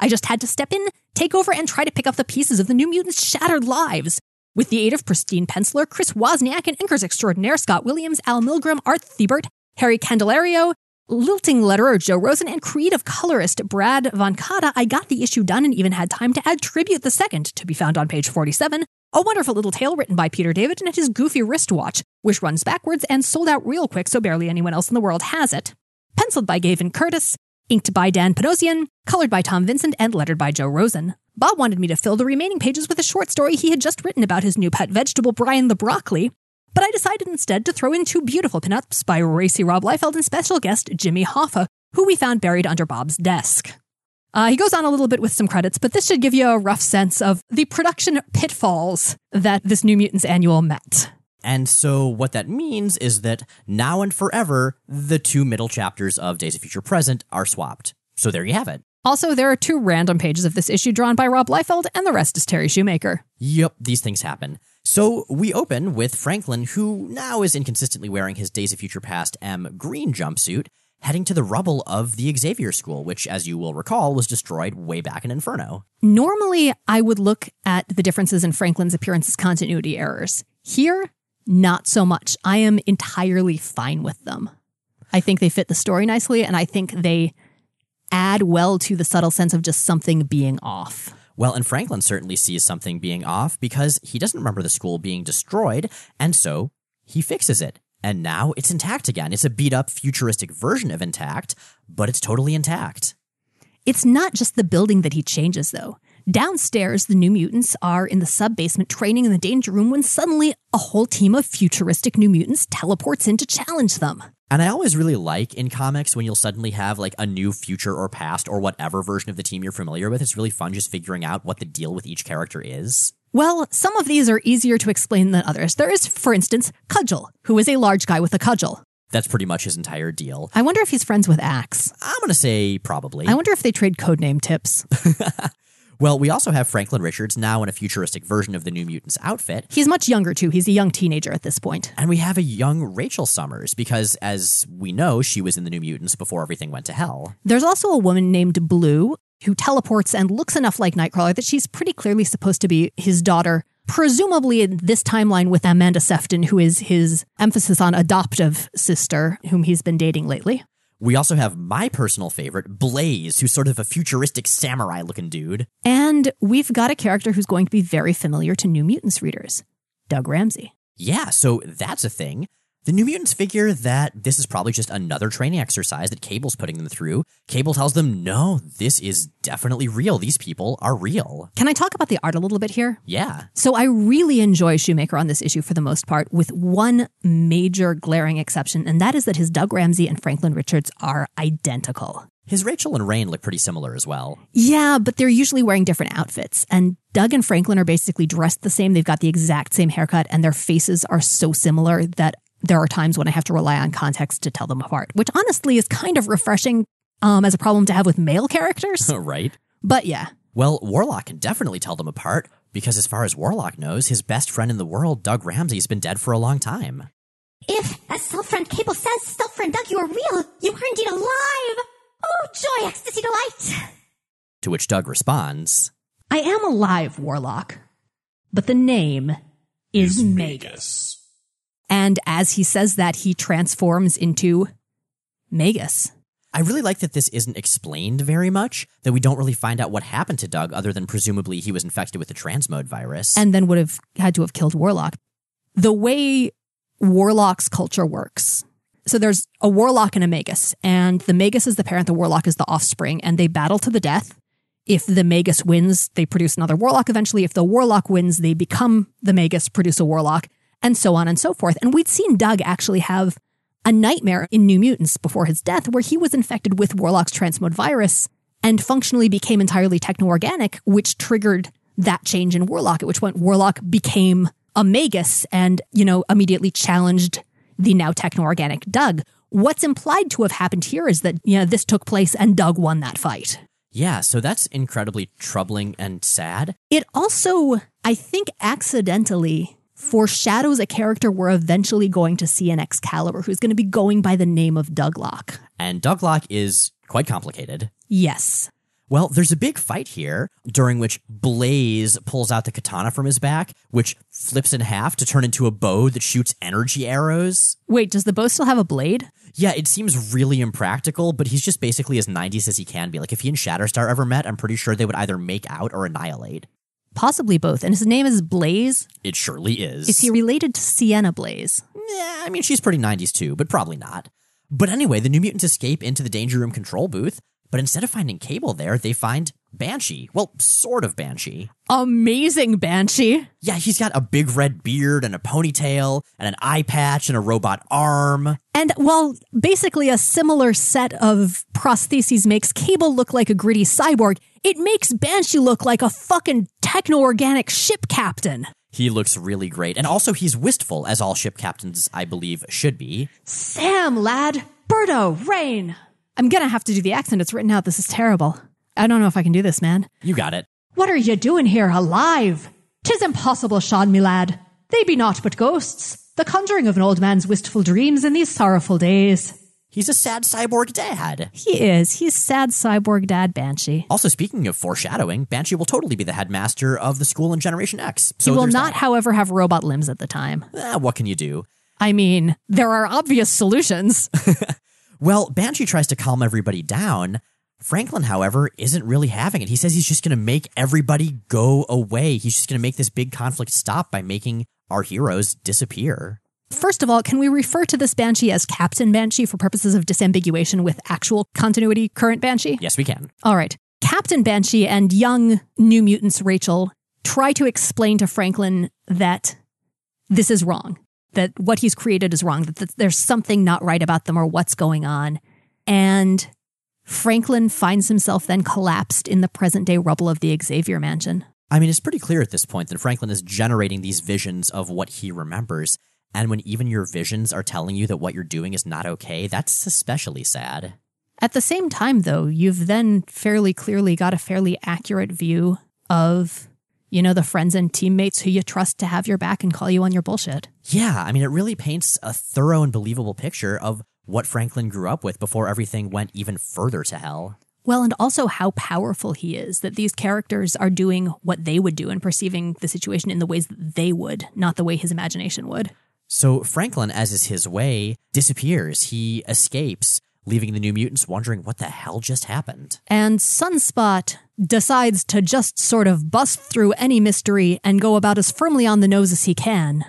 I just had to step in, take over, and try to pick up the pieces of the New Mutants' shattered lives. With the aid of pristine penciler Chris Wozniak and inkers extraordinaire Scott Williams, Al Milgrom, Art Thibert, Harry Candelario, lilting letterer Joe Rosen, and creative colorist Brad Vancata, I got the issue done and even had time to add Tribute the Second, to be found on page 47, a wonderful little tale written by Peter David and his goofy wristwatch, which runs backwards and sold out real quick so barely anyone else in the world has it. Penciled by Gavin Curtis, Inked by Dan Panosian, colored by Tom Vincent, and lettered by Joe Rosen. Bob wanted me to fill the remaining pages with a short story he had just written about his new pet vegetable, Brian the Broccoli, but I decided instead to throw in two beautiful pinups by racy Rob Liefeld and special guest Jimmy Hoffa, who we found buried under Bob's desk. Uh, he goes on a little bit with some credits, but this should give you a rough sense of the production pitfalls that this New Mutants annual met. And so what that means is that now and forever, the two middle chapters of Days of Future Present are swapped. So there you have it. Also, there are two random pages of this issue drawn by Rob Liefeld, and the rest is Terry Shoemaker. Yep, these things happen. So we open with Franklin, who now is inconsistently wearing his Days of Future Past M green jumpsuit, heading to the rubble of the Xavier School, which, as you will recall, was destroyed way back in Inferno. Normally, I would look at the differences in Franklin's appearance as continuity errors. Here, not so much. I am entirely fine with them. I think they fit the story nicely, and I think they add well to the subtle sense of just something being off. Well, and Franklin certainly sees something being off because he doesn't remember the school being destroyed, and so he fixes it. And now it's intact again. It's a beat up futuristic version of intact, but it's totally intact. It's not just the building that he changes, though. Downstairs, the New Mutants are in the sub basement training in the danger room when suddenly a whole team of futuristic New Mutants teleports in to challenge them. And I always really like in comics when you'll suddenly have like a new future or past or whatever version of the team you're familiar with. It's really fun just figuring out what the deal with each character is. Well, some of these are easier to explain than others. There is, for instance, Cudgel, who is a large guy with a cudgel. That's pretty much his entire deal. I wonder if he's friends with Axe. I'm going to say probably. I wonder if they trade codename tips. well, we also have Franklin Richards now in a futuristic version of the New Mutants outfit. He's much younger, too. He's a young teenager at this point. And we have a young Rachel Summers because, as we know, she was in the New Mutants before everything went to hell. There's also a woman named Blue who teleports and looks enough like Nightcrawler that she's pretty clearly supposed to be his daughter, presumably in this timeline with Amanda Sefton, who is his emphasis on adoptive sister, whom he's been dating lately. We also have my personal favorite, Blaze, who's sort of a futuristic samurai looking dude. And we've got a character who's going to be very familiar to New Mutants readers Doug Ramsey. Yeah, so that's a thing. The New Mutants figure that this is probably just another training exercise that Cable's putting them through. Cable tells them, no, this is definitely real. These people are real. Can I talk about the art a little bit here? Yeah. So I really enjoy Shoemaker on this issue for the most part, with one major glaring exception, and that is that his Doug Ramsey and Franklin Richards are identical. His Rachel and Rahne look pretty similar as well. Yeah, but they're usually wearing different outfits. And Doug and Franklin are basically dressed the same. They've got the exact same haircut, and their faces are so similar that there are times when I have to rely on context to tell them apart, which honestly is kind of refreshing um, as a problem to have with male characters. right. But yeah. Well, Warlock can definitely tell them apart because, as far as Warlock knows, his best friend in the world, Doug Ramsey, has been dead for a long time. If, as Stealth Friend Cable says, Stealth Friend Doug, you are real, you are indeed alive! Oh, joy, ecstasy, delight! To which Doug responds, I am alive, Warlock, but the name is Magus. And as he says that, he transforms into Magus. I really like that this isn't explained very much, that we don't really find out what happened to Doug other than presumably he was infected with the transmode virus. And then would have had to have killed Warlock. The way Warlock's culture works. So there's a Warlock and a Magus, and the Magus is the parent, the Warlock is the offspring, and they battle to the death. If the Magus wins, they produce another Warlock eventually. If the Warlock wins, they become the Magus, produce a Warlock, and so on and so forth. And we'd seen Doug actually have a nightmare in New Mutants before his death where he was infected with Warlock's transmode virus and functionally became entirely techno organic, which triggered that change in Warlock, at which point Warlock became a Magus and, you know, immediately challenged the now techno organic Doug. What's implied to have happened here is that, you know, this took place and Doug won that fight. yeah, so that's incredibly troubling and sad. It also, I think, accidentally foreshadows a character we're eventually going to see in Excalibur who's going to be going by the name of Douglock. And Douglock is quite complicated. Yes. Well, there's a big fight here during which Blaze pulls out the katana from his back, which flips in half to turn into a bow that shoots energy arrows. Wait, does the bow still have a blade? Yeah, it seems really impractical, but he's just basically as 90s as he can be. Like, if he and Shatterstar ever met, I'm pretty sure they would either make out or annihilate. Possibly both. And his name is Blaze. It surely is. Is he related to Sienna Blaze? Yeah, I mean, she's pretty 90s too, but probably not. But anyway, the New Mutants escape into the Danger Room control booth, but instead of finding Cable there, they find Banshee. Well, sort of Banshee. Amazing Banshee. Yeah, he's got a big red beard and a ponytail and an eye patch and a robot arm. And while basically a similar set of prostheses makes Cable look like a gritty cyborg, it makes Banshee look like a fucking techno organic ship captain. He looks really great. And also, he's wistful, as all ship captains, I believe, should be. Sam, lad. Birdo, Rahne. I'm gonna have to do the accent. It's written out. This is terrible. I don't know if I can do this, man. You got it. What are you doing here alive? Tis impossible, Sean, me lad. They be naught but ghosts, the conjuring of an old man's wistful dreams in these sorrowful days. He's a sad cyborg dad. He is. He's sad cyborg dad Banshee. Also, speaking of foreshadowing, Banshee will totally be the headmaster of the school in Generation X. He will not, that. however, have robot limbs at the time. Eh, what can you do? I mean, there are obvious solutions. Well, Banshee tries to calm everybody down. Franklin, however, isn't really having it. He says he's just going to make everybody go away. He's just going to make this big conflict stop by making our heroes disappear. First of all, can we refer to this Banshee as Captain Banshee for purposes of disambiguation with actual continuity current Banshee? Yes, we can. All right. Captain Banshee and young New Mutants Rachel try to explain to Franklin that this is wrong, that what he's created is wrong, that there's something not right about them or what's going on. And Franklin finds himself then collapsed in the present day rubble of the Xavier mansion. I mean, it's pretty clear at this point that Franklin is generating these visions of what he remembers. And when even your visions are telling you that what you're doing is not okay, that's especially sad. At the same time, though, you've then fairly clearly got a fairly accurate view of, you know, the friends and teammates who you trust to have your back and call you on your bullshit. Yeah, I mean, it really paints a thorough and believable picture of what Franklin grew up with before everything went even further to hell. Well, and also how powerful he is, that these characters are doing what they would do and perceiving the situation in the ways that they would, not the way his imagination would. So Franklin, as is his way, disappears. He escapes, leaving the New Mutants wondering what the hell just happened. And Sunspot decides to just sort of bust through any mystery and go about as firmly on the nose as he can.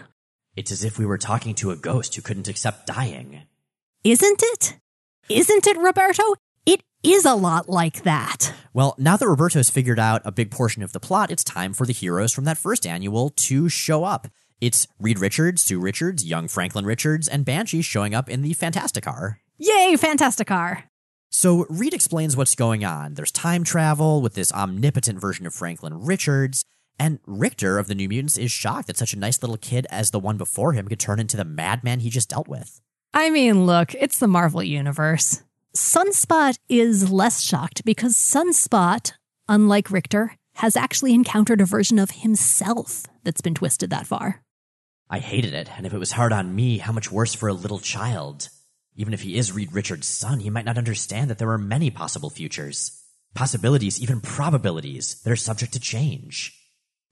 It's as if we were talking to a ghost who couldn't accept dying. Isn't it? Isn't it, Roberto? It is a lot like that. Well, now that Roberto's figured out a big portion of the plot, it's time for the heroes from that first annual to show up. It's Reed Richards, Sue Richards, young Franklin Richards, and Banshee showing up in the Fantasticar. Yay, Fantasticar! So Reed explains what's going on. There's time travel with this omnipotent version of Franklin Richards, and Rictor of the New Mutants is shocked that such a nice little kid as the one before him could turn into the madman he just dealt with. I mean, look, it's the Marvel Universe. Sunspot is less shocked because Sunspot, unlike Rictor, has actually encountered a version of himself that's been twisted that far. I hated it, and if it was hard on me, how much worse for a little child. Even if he is Reed Richards' son, he might not understand that there are many possible futures. Possibilities, even probabilities, that are subject to change.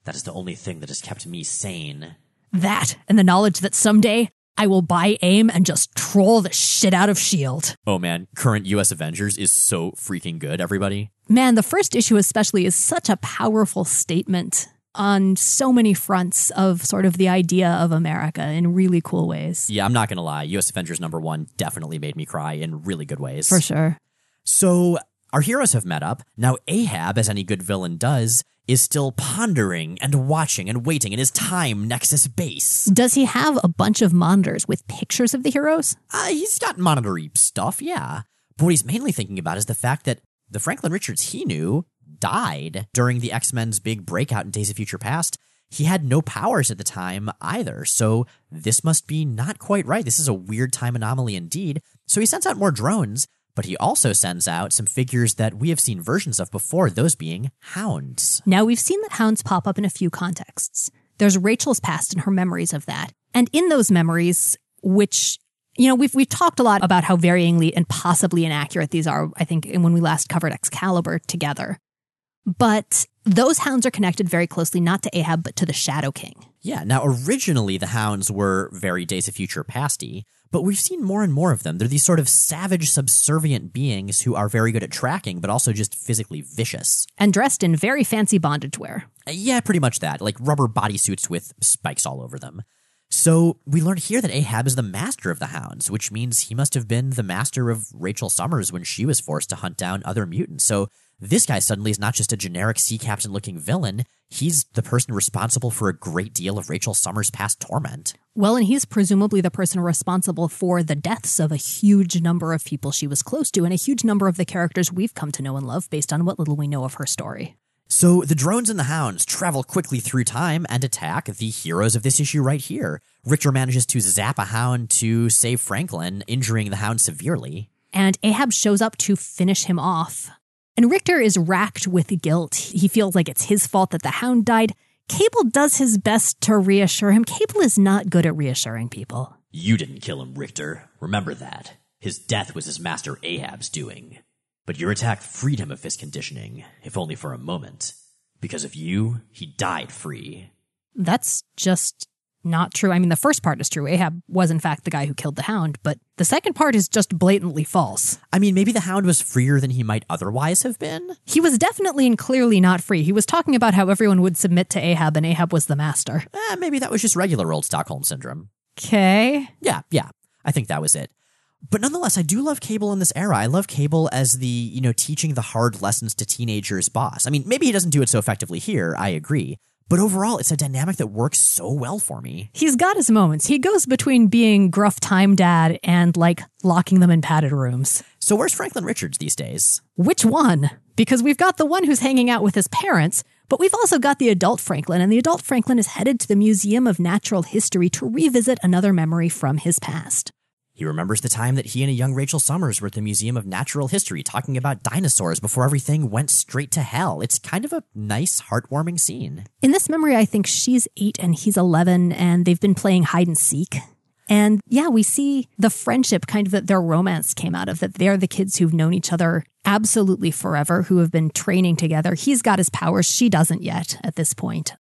That is the only thing that has kept me sane. That, and the knowledge that someday I will buy AIM and just troll the shit out of S.H.I.E.L.D. Oh man, current US Avengers is so freaking good, everybody. Man, the first issue especially is such a powerful statement on so many fronts of sort of the idea of America in really cool ways. Yeah, I'm not gonna lie, US Avengers number one definitely made me cry in really good ways. For sure. So, our heroes have met up. Now, Ahab, as any good villain does, is still pondering and watching and waiting in his time nexus base. Does he have a bunch of monitors with pictures of the heroes? Uh, he's got monitory stuff, yeah. But what he's mainly thinking about is the fact that the Franklin Richards he knew died during the X Men's big breakout in Days of Future Past. He had no powers at the time either, so this must be not quite right. This is a weird time anomaly indeed. So he sends out more drones, but he also sends out some figures that we have seen versions of before, those being hounds. Now, we've seen that hounds pop up in a few contexts. There's Rachel's past and her memories of that. And in those memories, which you know, we've we've talked a lot about how varyingly and possibly inaccurate these are. I think when we last covered Excalibur together, but those hounds are connected very closely not to Ahab but to the Shadow King. Yeah. Now, originally the hounds were very Days of Future pasty, but we've seen more and more of them. They're these sort of savage, subservient beings who are very good at tracking, but also just physically vicious. And dressed in very fancy bondage wear. Uh, Yeah, pretty much that. Like rubber bodysuits with spikes all over them. So we learn here that Ahab is the master of the hounds, which means he must have been the master of Rachel Summers when she was forced to hunt down other mutants. So this guy suddenly is not just a generic sea captain looking villain, he's the person responsible for a great deal of Rachel Summers' past torment. Well, and he's presumably the person responsible for the deaths of a huge number of people she was close to and a huge number of the characters we've come to know and love based on what little we know of her story. So the drones and the hounds travel quickly through time and attack the heroes of this issue right here. Rictor manages to zap a hound to save Franklin, injuring the hound severely. And Ahab shows up to finish him off. And Rictor is racked with guilt. He feels like it's his fault that the hound died. Cable does his best to reassure him. Cable is not good at reassuring people. You didn't kill him, Rictor. Remember that. His death was his master Ahab's doing. But your attack freed him of his conditioning, if only for a moment. Because of you, he died free. That's just not true. I mean, the first part is true. Ahab was, in fact, the guy who killed the hound, but the second part is just blatantly false. I mean, maybe the hound was freer than he might otherwise have been? He was definitely and clearly not free. He was talking about how everyone would submit to Ahab and Ahab was the master. Eh, maybe that was just regular old Stockholm Syndrome. Okay. Yeah, yeah. I think that was it. But nonetheless, I do love Cable in this era. I love Cable as the, you know, teaching the hard lessons to teenagers boss. I mean, maybe he doesn't do it so effectively here, I agree. But overall, it's a dynamic that works so well for me. He's got his moments. He goes between being gruff time dad and like locking them in padded rooms. So where's Franklin Richards these days? Which one? Because we've got the one who's hanging out with his parents, but we've also got the adult Franklin, and the adult Franklin is headed to the Museum of Natural History to revisit another memory from his past. He remembers the time that he and a young Rachel Summers were at the Museum of Natural History talking about dinosaurs before everything went straight to hell. It's kind of a nice, heartwarming scene. In this memory, I think she's eight and he's 11, and they've been playing hide and seek. And yeah, we see the friendship kind of that their romance came out of, that they're the kids who've known each other absolutely forever, who have been training together. He's got his powers, she doesn't yet at this point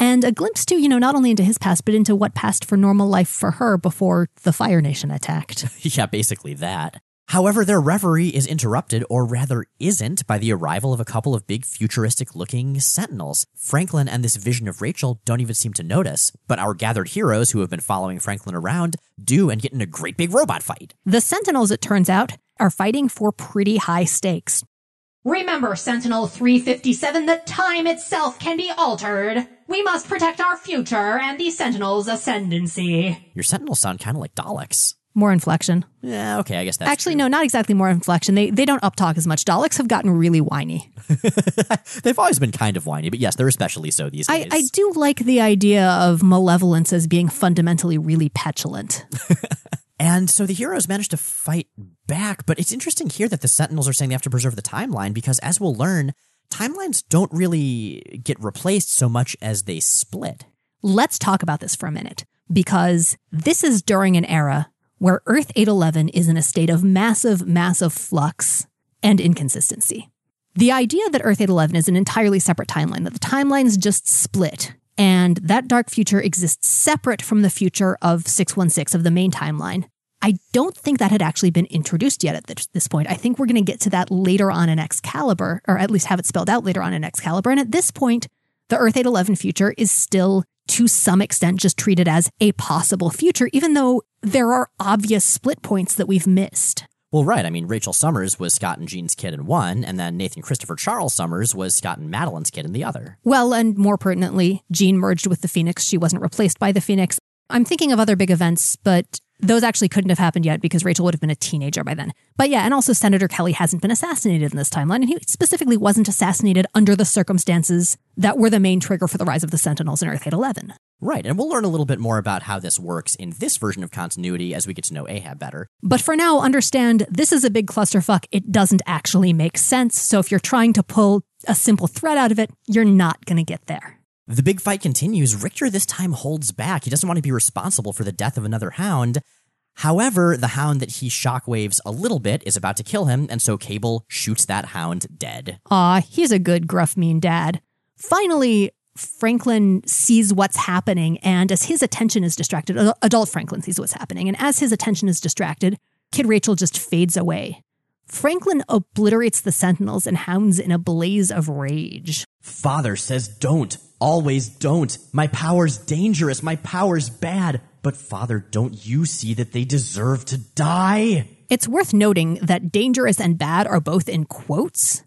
and a glimpse too, you know, not only into his past, but into what passed for normal life for her before the Fire Nation attacked. yeah, basically that. However, their reverie is interrupted, or rather isn't, by the arrival of a couple of big futuristic looking sentinels. Franklin and this vision of Rachel don't even seem to notice, but our gathered heroes who have been following Franklin around do and get in a great big robot fight. The sentinels, it turns out, are fighting for pretty high stakes. Remember, Sentinel 357, that time itself can be altered. We must protect our future and the Sentinel's ascendancy. Your Sentinels sound kind of like Daleks. More inflection. Yeah, okay, I guess that's Actually, true. no, not exactly more inflection. They they don't uptalk as much. Daleks have gotten really whiny. They've always been kind of whiny, but yes, they're especially so these I, days. I do like the idea of malevolence as being fundamentally really petulant. And so the heroes manage to fight back, but it's interesting here that the Sentinels are saying they have to preserve the timeline because, as we'll learn, timelines don't really get replaced so much as they split. Let's talk about this for a minute because this is during an era where Earth 811 is in a state of massive, massive flux and inconsistency. The idea that Earth 811 is an entirely separate timeline, that the timelines just split, and that dark future exists separate from the future of 616 of the main timeline. I don't think that had actually been introduced yet at this, point. I think we're going to get to that later on in Excalibur, or at least have it spelled out later on in Excalibur. And at this point, the Earth 811 future is still, to some extent, just treated as a possible future, even though there are obvious split points that we've missed. Well, right. I mean, Rachel Summers was Scott and Jean's kid in one, and then Nathan Christopher Charles Summers was Scott and Madeline's kid in the other. Well, and more pertinently, Jean merged with the Phoenix. She wasn't replaced by the Phoenix. I'm thinking of other big events, but those actually couldn't have happened yet because Rachel would have been a teenager by then. But yeah, and also Senator Kelly hasn't been assassinated in this timeline, and he specifically wasn't assassinated under the circumstances that were the main trigger for the rise of the Sentinels in Earth 811. Right, and we'll learn a little bit more about how this works in this version of continuity as we get to know Ahab better. But for now, understand this is a big clusterfuck. It doesn't actually make sense. So if you're trying to pull a simple thread out of it, you're not going to get there. The big fight continues. Rictor this time holds back. He doesn't want to be responsible for the death of another hound. However, the hound that he shockwaves a little bit is about to kill him, and so Cable shoots that hound dead. Aw, he's a good, gruff, mean dad. Finally, Franklin sees what's happening, and as his attention is distracted, adult Franklin sees what's happening, and as his attention is distracted, Kid Rachel just fades away. Franklin obliterates the sentinels and hounds in a blaze of rage. Father says don't. Always don't. My power's dangerous. My power's bad. But father, don't you see that they deserve to die? It's worth noting that dangerous and bad are both in quotes.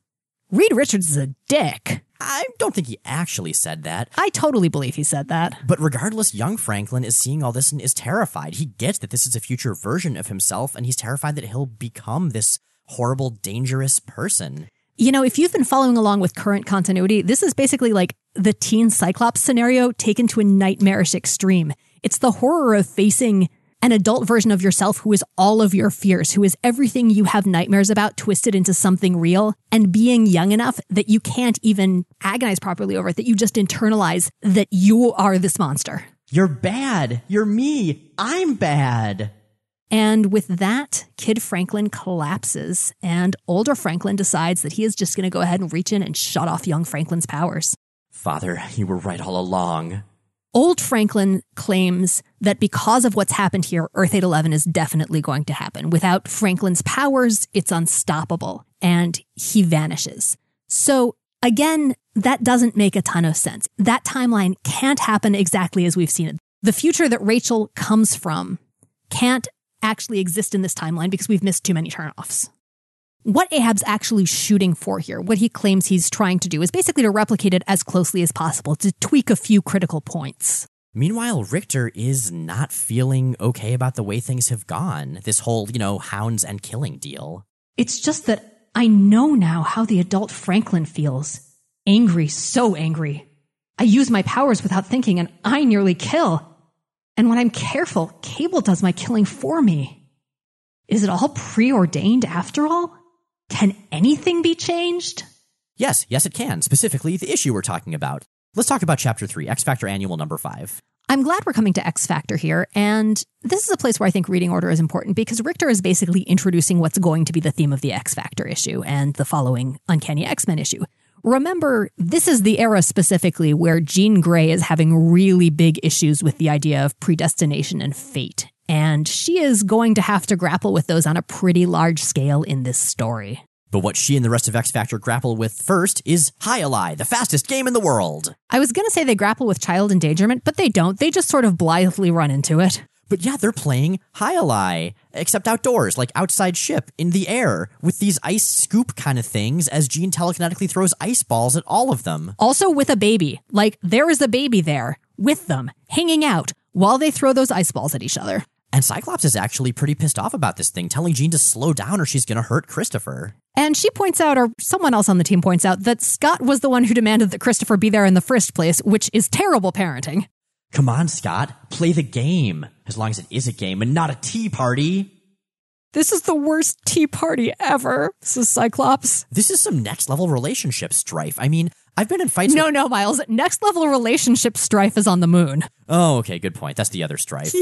Reed Richards is a dick. I don't think he actually said that. I totally believe he said that. But regardless, young Franklin is seeing all this and is terrified. He gets that this is a future version of himself, and he's terrified that he'll become this horrible, dangerous person. You know, if you've been following along with current continuity, this is basically like the teen Cyclops scenario taken to a nightmarish extreme. It's the horror of facing an adult version of yourself who is all of your fears, who is everything you have nightmares about twisted into something real, and being young enough that you can't even agonize properly over it, that you just internalize that you are this monster. You're bad. You're me. I'm bad. And with that, Kid Franklin collapses, and older Franklin decides that he is just going to go ahead and reach in and shut off young Franklin's powers. Father, you were right all along. Old Franklin claims that because of what's happened here, Earth 811 is definitely going to happen. Without Franklin's powers, it's unstoppable, and he vanishes. So, again, that doesn't make a ton of sense. That timeline can't happen exactly as we've seen it. The future that Rachel comes from can't actually exist in this timeline because we've missed too many turnoffs. What Ahab's actually shooting for here, what he claims he's trying to do, is basically to replicate it as closely as possible, to tweak a few critical points. Meanwhile, Rictor is not feeling okay about the way things have gone. This whole, you know, hounds and killing deal. It's just that I know now how the adult Franklin feels. Angry, so angry. I use my powers without thinking and I nearly kill. And when I'm careful, Cable does my killing for me. Is it all preordained after all? Can anything be changed? Yes, yes, it can. Specifically, the issue we're talking about. Let's talk about Chapter 3, X Factor Annual Number 5. I'm glad we're coming to X Factor here, and this is a place where I think reading order is important because Rictor is basically introducing what's going to be the theme of the X Factor issue and the following Uncanny X Men issue. Remember, this is the era specifically where Jean Grey is having really big issues with the idea of predestination and fate, and she is going to have to grapple with those on a pretty large scale in this story. But what she and the rest of X Factor grapple with first is High the fastest game in the world. I was going to say they grapple with child endangerment, but they don't. They just sort of blithely run into it. But yeah, they're playing High except outdoors, like outside ship, in the air, with these ice scoop kind of things as Jean telekinetically throws ice balls at all of them. Also with a baby. Like, there is a baby there with them, hanging out, while they throw those ice balls at each other. And Cyclops is actually pretty pissed off about this thing, telling Jean to slow down or she's going to hurt Christopher. And she points out, or someone else on the team points out, that Scott was the one who demanded that Christopher be there in the first place, which is terrible parenting. Come on, Scott, play the game. As long as it is a game and not a tea party. This is the worst tea party ever, says Cyclops. This is some next level relationship strife. I mean, I've been in fights. No, with- no, Miles. Next level relationship strife is on the moon. Oh, okay, good point. That's the other strife.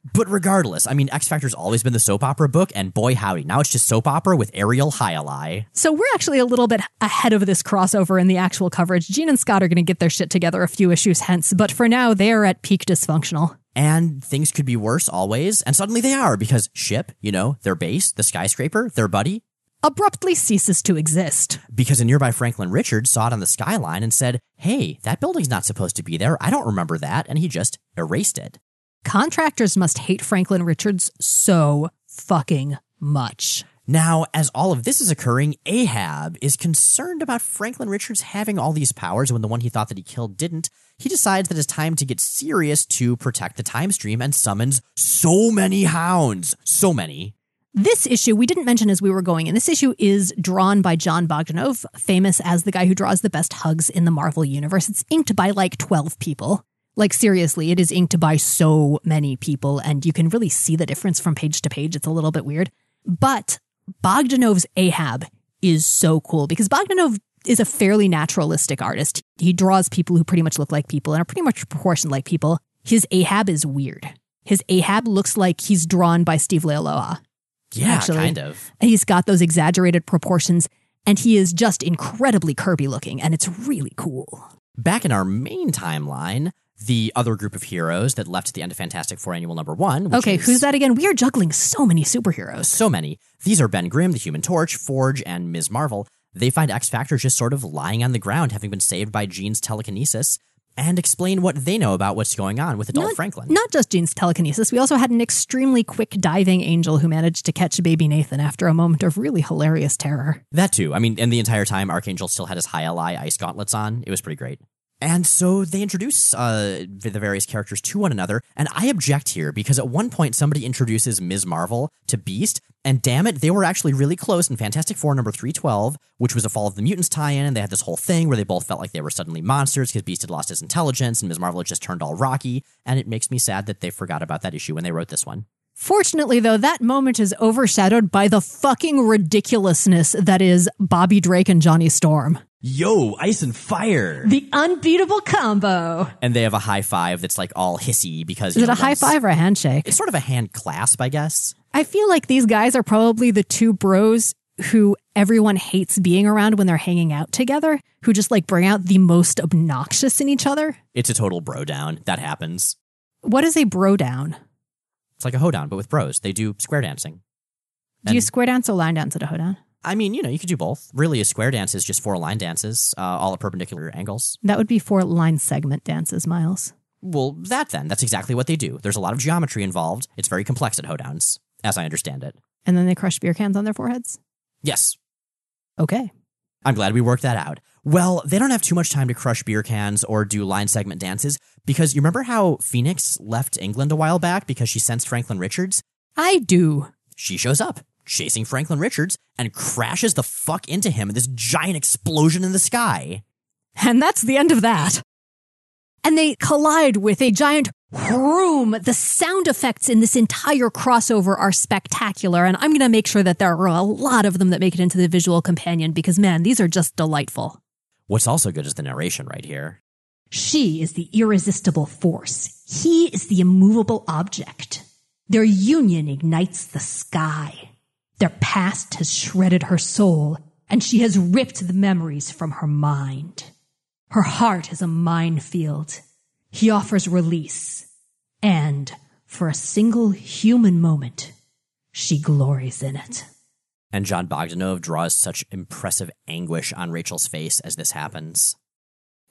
but regardless, I mean, X Factor's always been the soap opera book, and boy howdy, now it's just soap opera with jai alai. So we're actually a little bit ahead of this crossover in the actual coverage. Jean and Scott are going to get their shit together a few issues hence, but for now, they are at peak dysfunctional. And things could be worse always, and suddenly they are because ship, you know, their base, the skyscraper, their buddy, abruptly ceases to exist. because a nearby Franklin Richards saw it on the skyline and said, Hey, that building's not supposed to be there. I don't remember that. And he just erased it. Contractors must hate Franklin Richards so fucking much. Now, as all of this is occurring, Ahab is concerned about Franklin Richards having all these powers when the one he thought that he killed didn't. He decides that it's time to get serious to protect the time stream and summons so many hounds. So many. This issue we didn't mention as we were going, and this issue is drawn by Jon Bogdanove, famous as the guy who draws the best hugs in the Marvel universe. It's inked by like 12 people. Like seriously, it is inked by so many people, and you can really see the difference from page to page. It's a little bit weird. But Bogdanove's Ahab is so cool because Bogdanove is a fairly naturalistic artist. He draws people who pretty much look like people and are pretty much proportioned like people. His Ahab is weird. His Ahab looks like he's drawn by Steve Leialoha. Yeah, Actually. kind of. He's got those exaggerated proportions, and he is just incredibly Kirby looking, and it's really cool. Back in our main timeline, the other group of heroes that left at the end of Fantastic Four Annual Number One. which Okay, is- who's that again? We are juggling so many superheroes. So many. These are Ben Grimm, the Human Torch, Forge, and Ms. Marvel. They find X Factor just sort of lying on the ground, having been saved by Jean's telekinesis, and explain what they know about what's going on with adult Not, Franklin. not just Jean's telekinesis, we also had an extremely quick diving angel who managed to catch baby Nathan after a moment of really hilarious terror. That too. I mean, and the entire time, Archangel still had his jai alai ice gauntlets on. It was pretty great. And so they introduce uh, the various characters to one another, and I object here because at one point somebody introduces Ms. Marvel to Beast, and damn it, they were actually really close in Fantastic Four number 312, which was a Fall of the Mutants tie in, and they had this whole thing where they both felt like they were suddenly monsters because Beast had lost his intelligence, and Ms. Marvel had just turned all rocky, and it makes me sad that they forgot about that issue when they wrote this one. Fortunately, though, that moment is overshadowed by the fucking ridiculousness that is Bobby Drake and Johnny Storm. Yo, ice and fire! The unbeatable combo. And they have a high five that's like all hissy because. Is it know, a high five or a handshake? It's sort of a hand clasp, I guess. I feel like these guys are probably the two bros who everyone hates being around when they're hanging out together, who just like bring out the most obnoxious in each other. It's a total bro down. That happens. What is a bro down? It's like a hoedown, but with bros. They do square dancing. Do you square dance or line dance at a hoedown? I mean, you know, you could do both. Really, a square dance is just four line dances, uh, all at perpendicular angles. That would be four line segment dances, Miles. Well, that then. That's exactly what they do. There's a lot of geometry involved. It's very complex at hoedowns. as I understand it. And then they crush beer cans on their foreheads? Yes, Okay. I'm glad we worked that out. Well, they don't have too much time to crush beer cans or do line segment dances because you remember how Phoenix left England a while back because she sensed Franklin Richards? I do. She shows up, chasing Franklin Richards, and crashes the fuck into him in this giant explosion in the sky. And that's the end of that. And they collide with a giant whoom. The sound effects in this entire crossover are spectacular. And I'm going to make sure that there are a lot of them that make it into the visual companion because, man, these are just delightful. What's also good is the narration right here. She is the irresistible force. He is the immovable object. Their union ignites the sky. Their past has shredded her soul, and she has ripped the memories from her mind. Her heart is a minefield. He offers release. And for a single human moment, she glories in it. And Jon Bogdanove draws such impressive anguish on Rachel's face as this happens.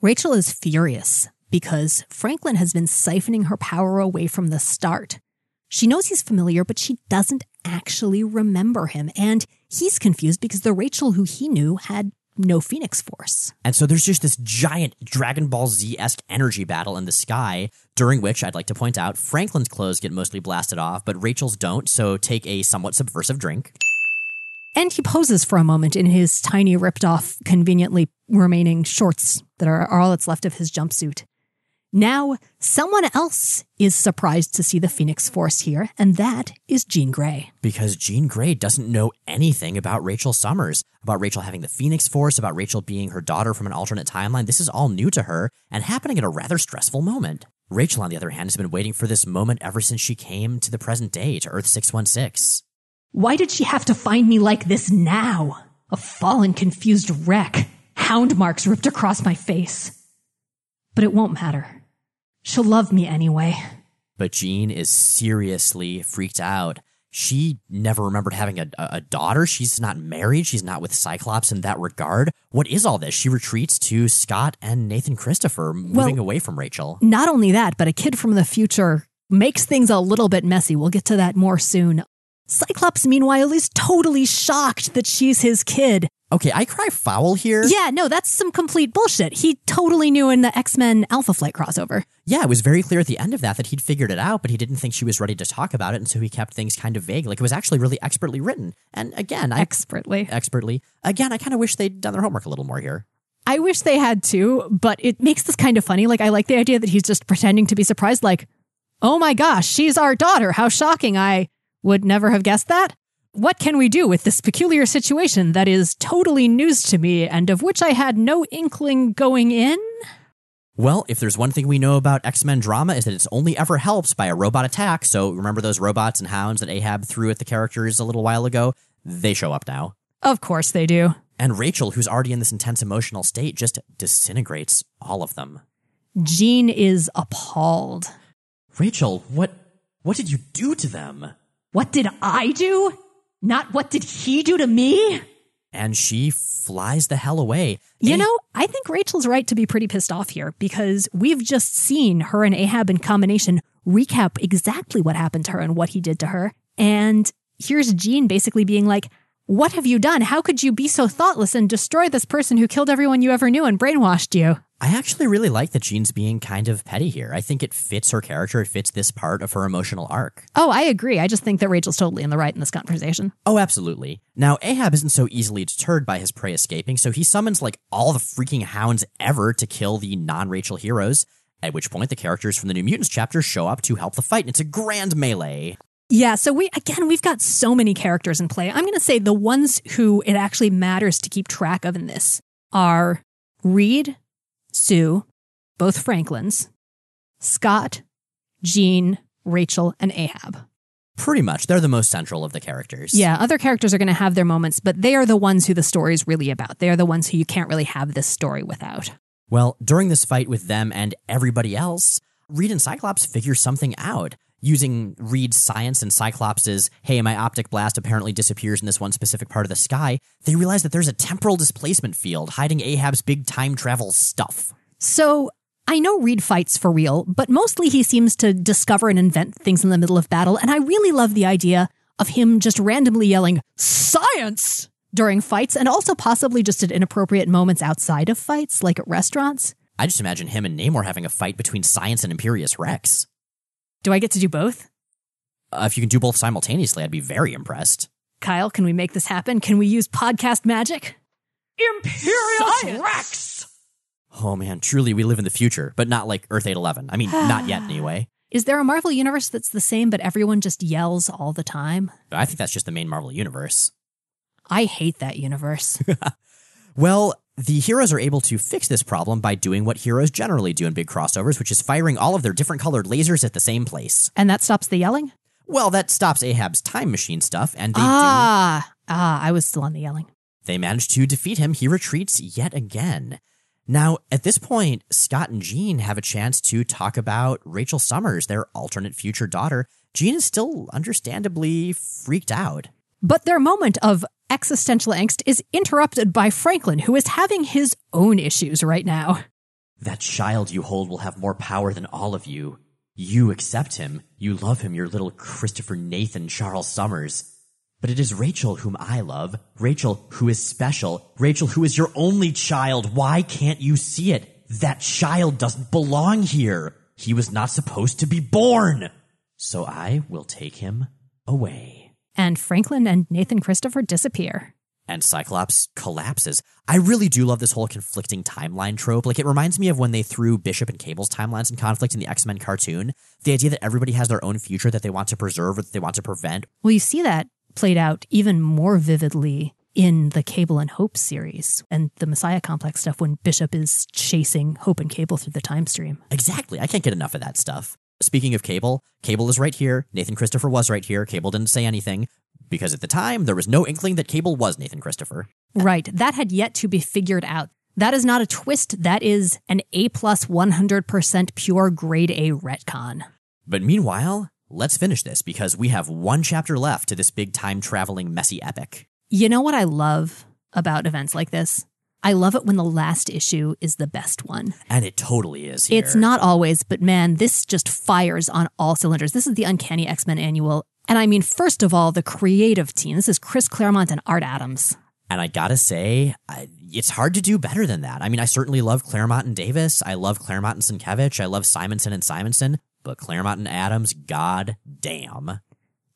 Rachel is furious because Franklin has been siphoning her power away from the start. She knows he's familiar, but she doesn't actually remember him. And he's confused because the Rachel who he knew had no Phoenix Force. And so there's just this giant Dragon Ball Z esque energy battle in the sky, during which I'd like to point out Franklin's clothes get mostly blasted off, but Rachel's don't, so take a somewhat subversive drink. And he poses for a moment in his tiny, ripped off, conveniently remaining shorts that are, are all that's left of his jumpsuit. Now, someone else is surprised to see the Phoenix Force here, and that is Jean Grey. Because Jean Grey doesn't know anything about Rachel Summers, about Rachel having the Phoenix Force, about Rachel being her daughter from an alternate timeline. This is all new to her and happening at a rather stressful moment. Rachel, on the other hand, has been waiting for this moment ever since she came to the present day, to Earth 616. Why did she have to find me like this now? A fallen, confused wreck. Hound marks ripped across my face. But it won't matter. She'll love me anyway. But Jean is seriously freaked out. She never remembered having a, a daughter. She's not married. She's not with Cyclops in that regard. What is all this? She retreats to Scott and Nathan Christopher, moving Well- away from Rachel. Not only that, but a kid from the future makes things a little bit messy. We'll get to that more soon. Cyclops, meanwhile, is totally shocked that she's his kid. Okay, I cry foul here. Yeah, no, that's some complete bullshit. He totally knew in the X Men Alpha Flight crossover. Yeah, it was very clear at the end of that that he'd figured it out, but he didn't think she was ready to talk about it, and so he kept things kind of vague. Like it was actually really expertly written. And again, I Expertly. expertly. Again, I kind of wish they'd done their homework a little more here. I wish they had too, but it makes this kind of funny. Like, I like the idea that he's just pretending to be surprised, like, oh my gosh, she's our daughter. How shocking. I would never have guessed that. What can we do with this peculiar situation that is totally news to me and of which I had no inkling going in? Well, if there's one thing we know about X Men drama is that it's only ever helped by a robot attack. So remember those robots and hounds that Ahab threw at the characters a little while ago? They show up now. Of course they do. And Rachel, who's already in this intense emotional state, just disintegrates all of them. Jean is appalled. Rachel, what what did you do to them? What did I do? Not what did he do to me? And she flies the hell away. You know, I think Rachel's right to be pretty pissed off here because we've just seen her and Ahab in combination recap exactly what happened to her and what he did to her. And here's Jean basically being like, What have you done? How could you be so thoughtless and destroy this person who killed everyone you ever knew and brainwashed you? I actually really like that Jean's being kind of petty here. I think it fits her character. It fits this part of her emotional arc. Oh, I agree. I just think that Rachel's totally in the right in this conversation. Oh, absolutely. Now, Ahab isn't so easily deterred by his prey escaping, so he summons like all the freaking hounds ever to kill the non Rachel heroes. At which point, the characters from the New Mutants chapter show up to help the fight, and it's a grand melee. Yeah, so we again we've got so many characters in play. I'm going to say the ones who it actually matters to keep track of in this are Reed, Sue, both Franklins, Scott, Jean, Rachel, and Ahab. Pretty much, they're the most central of the characters. Yeah, other characters are going to have their moments, but they are the ones who the story is really about. They are the ones who you can't really have this story without. Well, during this fight with them and everybody else, Reed and Cyclops figure something out. Using Reed's science and Cyclops's, hey, my optic blast apparently disappears in this one specific part of the sky, they realize that there's a temporal displacement field hiding Ahab's big time travel stuff. So I know Reed fights for real, but mostly he seems to discover and invent things in the middle of battle. And I really love the idea of him just randomly yelling, Science! during fights, and also possibly just at inappropriate moments outside of fights, like at restaurants. I just imagine him and Namor having a fight between Science and Imperious Rex. Do I get to do both? Uh, if you can do both simultaneously, I'd be very impressed. Kyle, can we make this happen? Can we use podcast magic? Imperious Rex! Oh man, truly we live in the future, but not like Earth 811. I mean, not yet anyway. Is there a Marvel universe that's the same, but everyone just yells all the time? I think that's just the main Marvel universe. I hate that universe. Well, the heroes are able to fix this problem by doing what heroes generally do in big crossovers, which is firing all of their different colored lasers at the same place. and that stops the yelling? Well, that stops Ahab's time machine stuff, and they do. ah, ah, I was still on the yelling. They manage to defeat him. He retreats yet again. Now, at this point, Scott and Jean have a chance to talk about Rachel Summers, their alternate future daughter. Jean is still understandably freaked out. But their moment of existential angst is interrupted by Franklin, who is having his own issues right now. That child you hold will have more power than all of you. You accept him. You love him, your little Christopher Nathan Charles Summers. But it is Rachel whom I love. Rachel who is special. Rachel who is your only child. Why can't you see it? That child doesn't belong here. He was not supposed to be born. So I will take him away. And Franklin and Nathan Christopher disappear. and Cyclops collapses. I really do love this whole conflicting timeline trope. Like it reminds me of when they threw Bishop and Cable's timelines in conflict in the X-Men cartoon. The idea that everybody has their own future that they want to preserve or that they want to prevent. Well, you see that played out even more vividly in the Cable and Hope series and the Messiah Complex stuff when Bishop is chasing Hope and Cable through the time stream. Exactly. I can't get enough of that stuff. Speaking of Cable, Cable is right here. Nathan Christopher was right here. Cable didn't say anything because at the time there was no inkling that Cable was Nathan Christopher. Right. That had yet to be figured out. That is not a twist. That is an A plus 100% pure grade A retcon. But meanwhile, let's finish this because we have one chapter left to this big time traveling messy epic. You know what I love about events like this? I love it when the last issue is the best one. And it totally is here. It's not always, but man, this just fires on all cylinders. This is the Uncanny X Men annual. And I mean, first of all, the creative team. This is Chris Claremont and Art Adams. And I gotta say, I, it's hard to do better than that. I mean, I certainly love Claremont and Davis. I love Claremont and Sienkiewicz. I love Simonson and Simonson. But Claremont and Adams, god damn.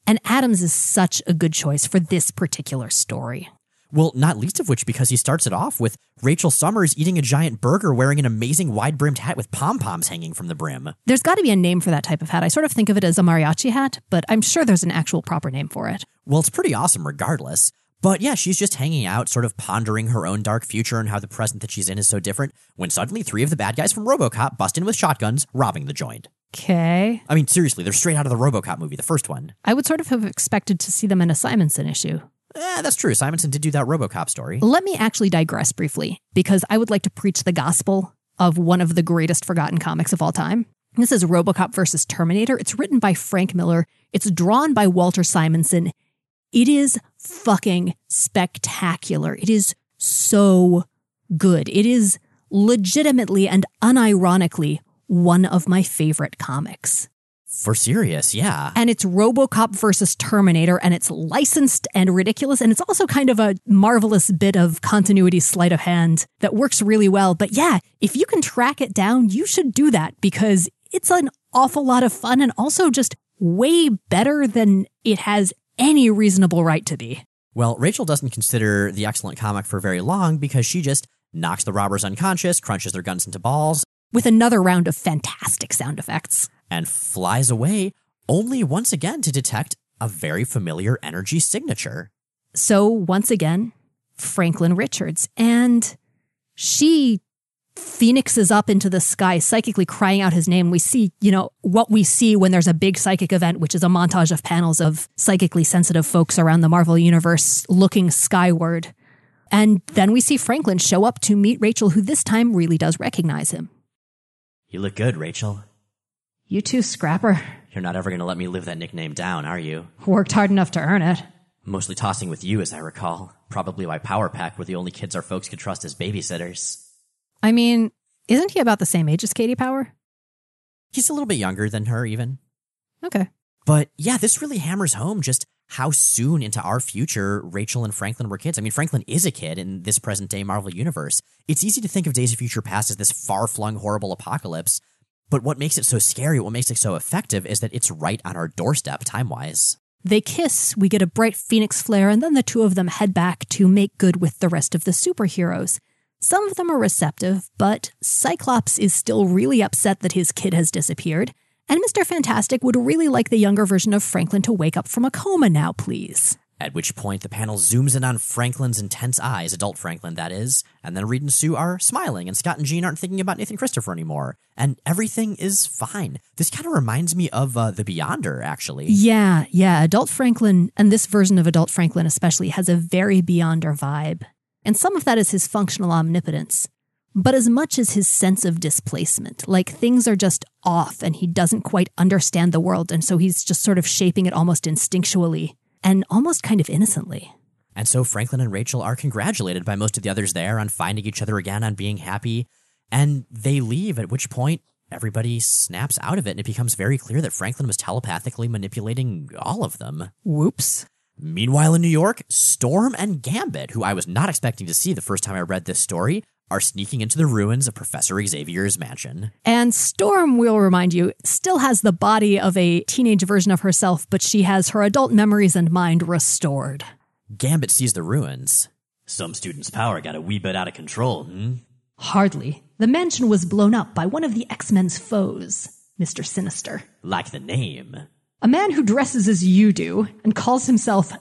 And Adams is such a good choice for this particular story. Well, not least of which because he starts it off with Rachel Summers eating a giant burger wearing an amazing wide brimmed hat with pom poms hanging from the brim. There's got to be a name for that type of hat. I sort of think of it as a mariachi hat, but I'm sure there's an actual proper name for it. Well, it's pretty awesome regardless. But yeah, she's just hanging out, sort of pondering her own dark future and how the present that she's in is so different, when suddenly three of the bad guys from Robocop bust in with shotguns, robbing the joint. Okay. I mean, seriously, they're straight out of the Robocop movie, the first one. I would sort of have expected to see them in a Simonson issue. Eh, that's true. Simonson did do that Robocop story. Let me actually digress briefly because I would like to preach the gospel of one of the greatest forgotten comics of all time. This is Robocop versus Terminator. It's written by Frank Miller. It's drawn by Walter Simonson. It is fucking spectacular. It is so good. It is legitimately and unironically one of my favorite comics. For serious, yeah. And it's Robocop versus Terminator, and it's licensed and ridiculous. And it's also kind of a marvelous bit of continuity sleight of hand that works really well. But yeah, if you can track it down, you should do that because it's an awful lot of fun and also just way better than it has any reasonable right to be. Well, Rachel doesn't consider the excellent comic for very long because she just knocks the robbers unconscious, crunches their guns into balls, With another round of fantastic sound effects. And flies away, only once again to detect a very familiar energy signature. So once again, Franklin Richards. And she phoenixes up into the sky, psychically crying out his name. We see, you know, what we see when there's a big psychic event, which is a montage of panels of psychically sensitive folks around the Marvel Universe looking skyward. And then we see Franklin show up to meet Rachel, who this time really does recognize him. You look good, Rachel. You too, Scrapper. You're not ever going to let me live that nickname down, are you? Worked hard enough to earn it. Mostly tossing with you, as I recall. Probably why Power Pack were the only kids our folks could trust as babysitters. I mean, isn't he about the same age as Katie Power? He's a little bit younger than her, even. Okay. But yeah, this really hammers home just how soon into our future Rachel and Franklin were kids. I mean, Franklin is a kid in this present day Marvel universe. It's easy to think of Days of Future Past as this far flung, horrible apocalypse, but what makes it so scary, what makes it so effective, is that it's right on our doorstep time wise. They kiss, we get a bright phoenix flare, and then the two of them head back to make good with the rest of the superheroes. Some of them are receptive, but Cyclops is still really upset that his kid has disappeared, and Mr. Fantastic would really like the younger version of Franklin to wake up from a coma now, please. At which point the panel zooms in on Franklin's intense eyes, adult Franklin, that is, and then Reed and Sue are smiling, and Scott and Jean aren't thinking about Nathan Christopher anymore, and everything is fine. This kind of reminds me of uh, The Beyonder, actually. Yeah, yeah. Adult Franklin, and this version of Adult Franklin especially, has a very Beyonder vibe. And some of that is his functional omnipotence, but as much as his sense of displacement. Like things are just off and he doesn't quite understand the world. And so he's just sort of shaping it almost instinctually and almost kind of innocently. And so Franklin and Rachel are congratulated by most of the others there on finding each other again, on being happy, and they leave, at which point everybody snaps out of it, and it becomes very clear that Franklin was telepathically manipulating all of them. Whoops. Meanwhile, in New York, Storm and Gambit, who I was not expecting to see the first time I read this story, are sneaking into the ruins of Professor Xavier's mansion. And Storm, we'll remind you, still has the body of a teenage version of herself, but she has her adult memories and mind restored. Gambit sees the ruins. Some students' power got a wee bit out of control, hmm? Hardly. The mansion was blown up by one of the X Men's foes, Mr. Sinister. Like the name. A man who dresses as you do and calls himself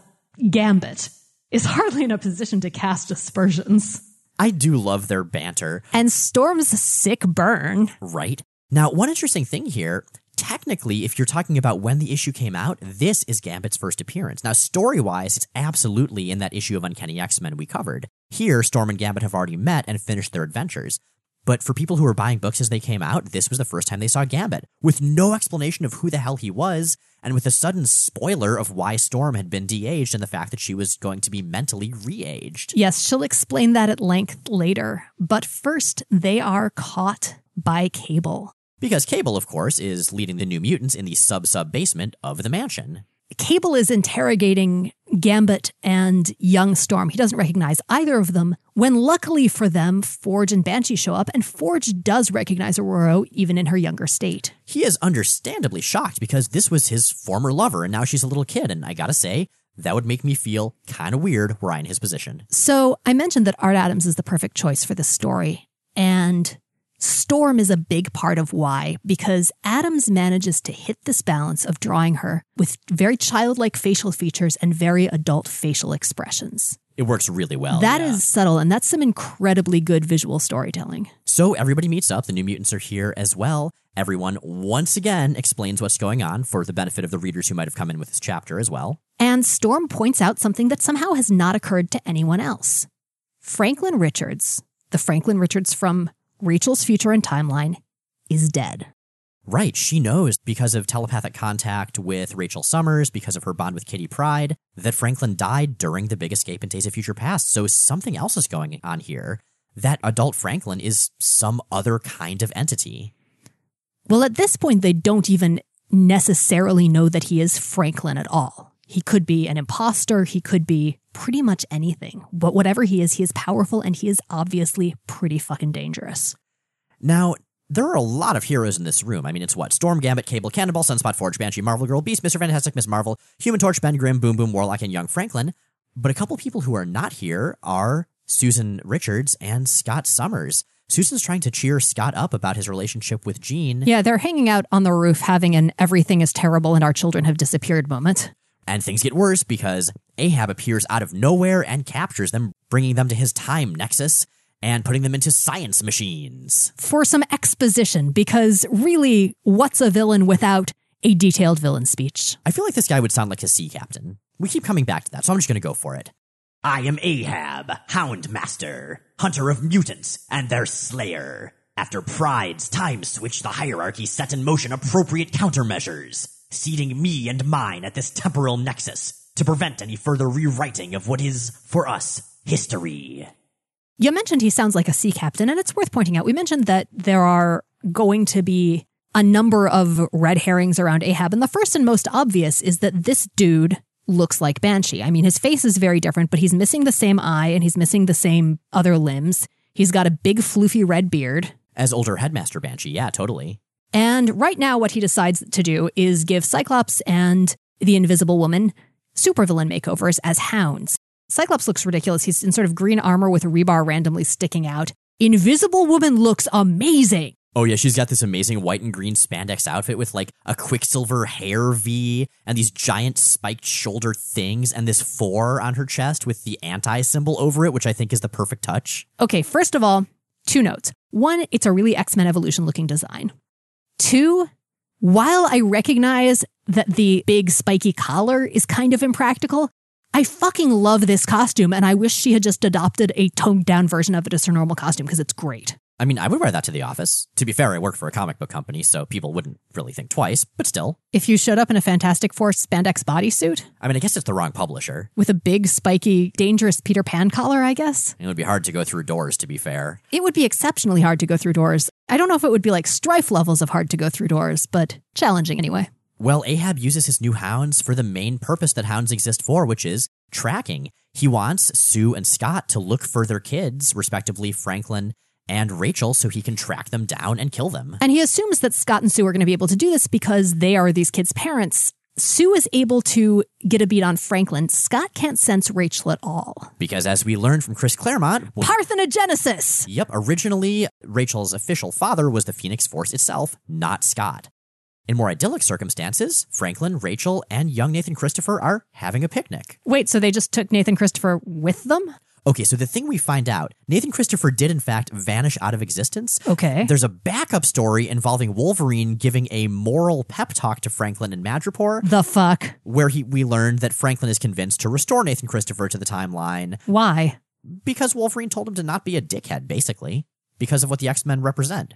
Gambit is hardly in a position to cast aspersions. I do love their banter, And Storm's sick burn. right? Now, one interesting thing here technically, if you're talking about when the issue came out, this is Gambit's first appearance. Now, story wise, it's absolutely in that issue of Uncanny X Men we covered. Here, Storm and Gambit have already met and finished their adventures. But for people who were buying books as they came out, this was the first time they saw Gambit, with no explanation of who the hell he was, and with a sudden spoiler of why Storm had been de aged and the fact that she was going to be mentally re aged. Yes, she'll explain that at length later. But first, they are caught by Cable. Because Cable, of course, is leading the New Mutants in the sub sub basement of the mansion. Cable is interrogating Gambit and young Storm. He doesn't recognize either of them. When luckily for them, Forge and Banshee show up, and Forge does recognize Ororo even in her younger state. He is understandably shocked because this was his former lover and now she's a little kid. And I gotta say, that would make me feel kind of weird were I in his position. So I mentioned that Art Adams is the perfect choice for this story. And Storm is a big part of why, because Adams manages to hit this balance of drawing her with very childlike facial features and very adult facial expressions. It works really well. That is yeah. subtle, and that's some incredibly good visual storytelling. So everybody meets up. The New Mutants are here as well. Everyone once again explains what's going on for the benefit of the readers who might have come in with this chapter as well. And Storm points out something that somehow has not occurred to anyone else. Franklin Richards, the Franklin Richards from Rachel's Future and Timeline, is dead. Right, she knows because of telepathic contact with Rachel Summers, because of her bond with Kitty Pryde, that Franklin died during the big escape in Days of Future Past. So something else is going on here. That adult Franklin is some other kind of entity. Well, at this point, they don't even necessarily know that he is Franklin at all. He could be an imposter, he could be pretty much anything. But whatever he is, he is powerful and he is obviously pretty fucking dangerous. Now, there are a lot of heroes in this room. I mean, it's what? Storm, Gambit, Cable, Cannonball, Sunspot, Forge, Banshee, Marvel Girl, Beast, Mr. Fantastic, Miss Marvel, Human Torch, Ben Grimm, Boom Boom, Warlock, and Young Franklin. But a couple people who are not here are Susan Richards and Scott Summers. Susan's trying to cheer Scott up about his relationship with Jean, Yeah, they're hanging out on the roof having an everything is terrible and our children have disappeared moment. And things get worse because Ahab appears out of nowhere and captures them, bringing them to his time nexus and putting them into science machines. For some exposition, because really, what's a villain without a detailed villain speech? I feel like this guy would sound like a sea captain. We keep coming back to that, so I'm just going to go for it. I am Ahab, Hound Master, hunter of mutants, and their slayer. After Pryde's time switch, the hierarchy set in motion appropriate countermeasures, seating me and mine at this temporal nexus to prevent any further rewriting of what is, for us, history. You mentioned he sounds like a sea captain, and it's worth pointing out. We mentioned that there are going to be a number of red herrings around Ahab, and the first and most obvious is that this dude looks like Banshee. I mean, his face is very different, but he's missing the same eye and he's missing the same other limbs. He's got a big floofy red beard. As older headmaster Banshee, yeah, totally. And right now, what he decides to do is give Cyclops and the Invisible Woman supervillain makeovers as hounds. Cyclops looks ridiculous. He's in sort of green armor with a rebar randomly sticking out. Invisible Woman looks amazing. Oh yeah, she's got this amazing white and green spandex outfit with like a Quicksilver hair V and these giant spiked shoulder things and this four on her chest with the anti symbol over it, which I think is the perfect touch. Okay, first of all, two notes. One, it's a really X Men Evolution looking design. Two, while I recognize that the big spiky collar is kind of impractical, I fucking love this costume and I wish she had just adopted a toned down version of it as her normal costume because it's great. I mean, I would wear that to the office. To be fair, I work for a comic book company, so people wouldn't really think twice, but still. If you showed up in a Fantastic Four spandex bodysuit I mean, I guess it's the wrong publisher. with a big, spiky, dangerous Peter Pan collar, I guess, It would be hard to go through doors, to be fair. it would be exceptionally hard to go through doors. I don't know if it would be like Stryfe levels of hard to go through doors, but challenging anyway. Well, Ahab uses his new hounds for the main purpose that hounds exist for, which is tracking. He wants Sue and Scott to look for their kids, respectively Franklin and Rachel, so he can track them down and kill them. And he assumes that Scott and Sue are going to be able to do this because they are these kids' parents. Sue is able to get a beat on Franklin. Scott can't sense Rachel at all. Because as we learned from Chris Claremont, Parthenogenesis! Yep, originally Rachel's official father was the Phoenix Force itself, not Scott. In more idyllic circumstances, Franklin, Rachel, and young Nathan Christopher are having a picnic. Wait, so they just took Nathan Christopher with them? Okay, so the thing we find out, Nathan Christopher did in fact vanish out of existence. Okay. There's a backup story involving Wolverine giving a moral pep talk to Franklin and Madripoor, The fuck? where he we learned that Franklin is convinced to restore Nathan Christopher to the timeline Why? because Wolverine told him to not be a dickhead, basically, because of what the X-Men represent.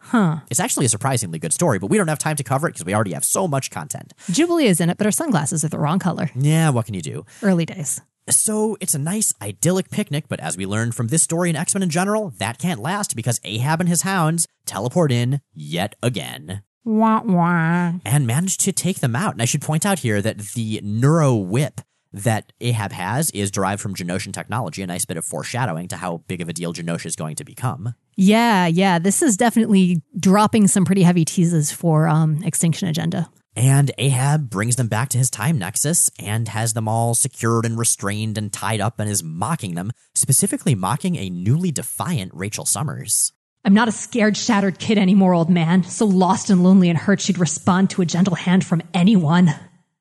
Huh. It's actually a surprisingly good story, but we don't have time to cover it because we already have so much content. Jubilee is in it, but her sunglasses are the wrong color. Yeah, what can you do? Early days. So it's a nice, idyllic picnic, but as we learned from this story and X Men in general, that can't last because Ahab and his hounds teleport in yet again Wah wah. and manage to take them out. And I should point out here that the neuro whip that Ahab has is derived from Genoshan technology, a nice bit of foreshadowing to how big of a deal Genosha is going to become. Yeah, yeah. This is definitely dropping some pretty heavy teases for um, Extinction Agenda. And Ahab brings them back to his time nexus and has them all secured and restrained and tied up and is mocking them, specifically mocking a newly defiant Rachel Summers. I'm not a scared, shattered kid anymore, old man. So lost and lonely and hurt she'd respond to a gentle hand from anyone.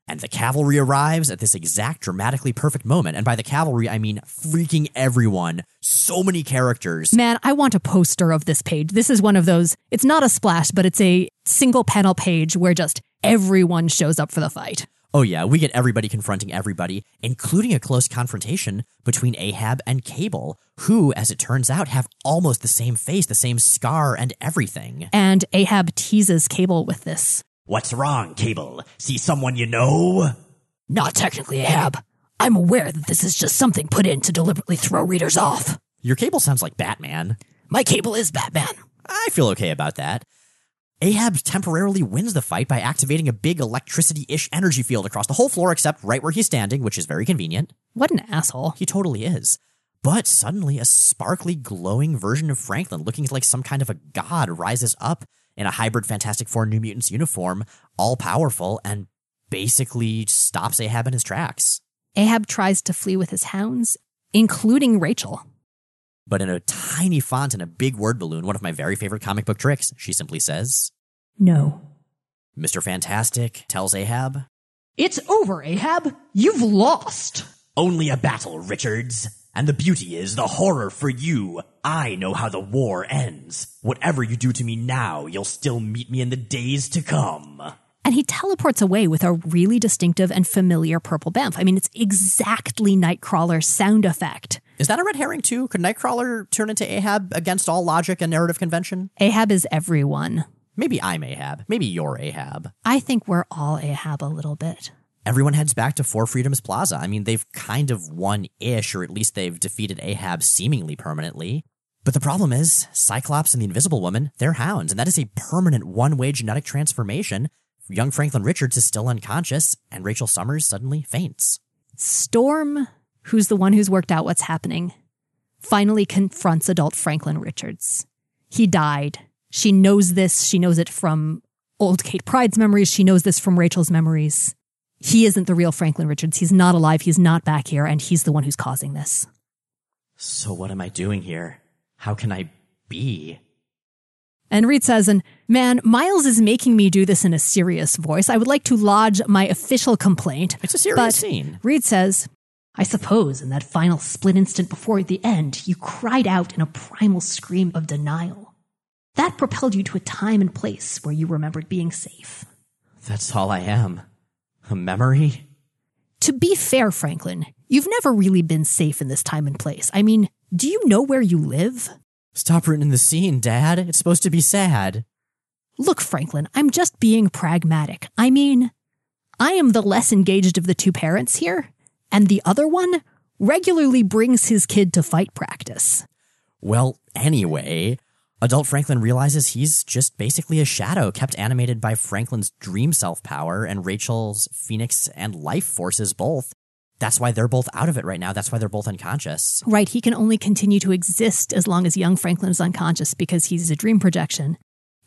And the cavalry arrives at this exact dramatically perfect moment. And by the cavalry, I mean freaking everyone. So many characters. Man, I want a poster of this page. This is one of those, it's not a splash, but it's a single panel page where just everyone shows up for the fight. Oh, yeah, we get everybody confronting everybody, including a close confrontation between Ahab and Cable, who, as it turns out, have almost the same face, the same scar, and everything. And Ahab teases Cable with this. What's wrong, Cable? See someone you know? Not technically Ahab. I'm aware that this is just something put in to deliberately throw readers off. Your Cable sounds like Batman. My Cable is Batman. I feel okay about that. Ahab temporarily wins the fight by activating a big electricity ish energy field across the whole floor except right where he's standing, which is very convenient. What an asshole. He totally is. But suddenly, a sparkly, glowing version of Franklin, looking like some kind of a god, rises up in a hybrid Fantastic Four New Mutants uniform, all powerful, and basically stops Ahab in his tracks. Ahab tries to flee with his hounds, including Rachel. But in a tiny font and a big word balloon, one of my very favorite comic book tricks, she simply says, No. Mr. Fantastic tells Ahab, It's over, Ahab. You've lost. Only a battle, Richards. And the beauty is the horror for you. I know how the war ends. Whatever you do to me now, you'll still meet me in the days to come. And he teleports away with a really distinctive and familiar purple bamf. I mean, it's exactly Nightcrawler's sound effect. Is that a red herring too? Could Nightcrawler turn into Ahab against all logic and narrative convention? Ahab is everyone. Maybe I'm Ahab. Maybe you're Ahab. I think we're all Ahab a little bit. Everyone heads back to Four Freedoms Plaza. I mean, they've kind of won ish, or at least they've defeated Ahab seemingly permanently. But the problem is, Cyclops and the Invisible Woman, they're hounds, and that is a permanent one way genetic transformation. young Franklin Richards is still unconscious, and Rachel Summers suddenly faints. Storm, who's the one who's worked out what's happening, finally confronts adult Franklin Richards. He died. She knows this. She knows it from old Kate Pryde's memories. She knows this from Rachel's memories. He isn't the real Franklin Richards. He's not alive. He's not back here, and he's the one who's causing this. So what am I doing here? How can I be? And Reed says, and man, Miles is making me do this in a serious voice. I would like to lodge my official complaint. It's a serious but scene. Reed says, I suppose in that final split instant before the end, you cried out in a primal scream of denial. That propelled you to a time and place where you remembered being safe. That's all I am. A memory? To be fair, Franklin, you've never really been safe in this time and place. I mean, do you know where you live? Stop ruining the scene, Dad. It's supposed to be sad. Look, Franklin, I'm just being pragmatic. I mean, I am the less engaged of the two parents here, and the other one regularly brings his kid to fight practice. Well, anyway, adult Franklin realizes he's just basically a shadow kept animated by Franklin's dream self power and Rachel's phoenix and life forces both. That's why they're both out of it right now. That's why they're both unconscious. Right, he can only continue to exist as long as young Franklin is unconscious because he's a dream projection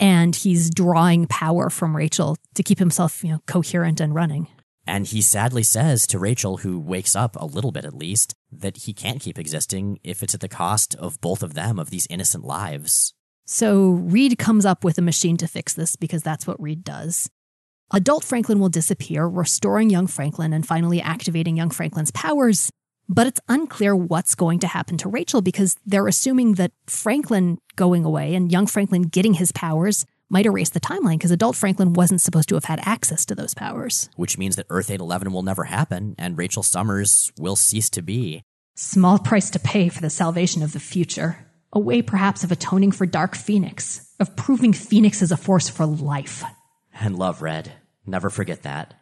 and he's drawing power from Rachel to keep himself, you know, coherent and running. And he sadly says to Rachel, who wakes up a little bit at least, that he can't keep existing if it's at the cost of both of them, of these innocent lives. So Reed comes up with a machine to fix this because that's what Reed does. Adult Franklin will disappear, restoring young Franklin and finally activating young Franklin's powers. But it's unclear what's going to happen to Rachel because they're assuming that Franklin going away and young Franklin getting his powers might erase the timeline because adult Franklin wasn't supposed to have had access to those powers. Which means that Earth 811 will never happen and Rachel Summers will cease to be. Small price to pay for the salvation of the future. A way perhaps of atoning for Dark Phoenix, of proving Phoenix is a force for life. And love, Red. Never forget that.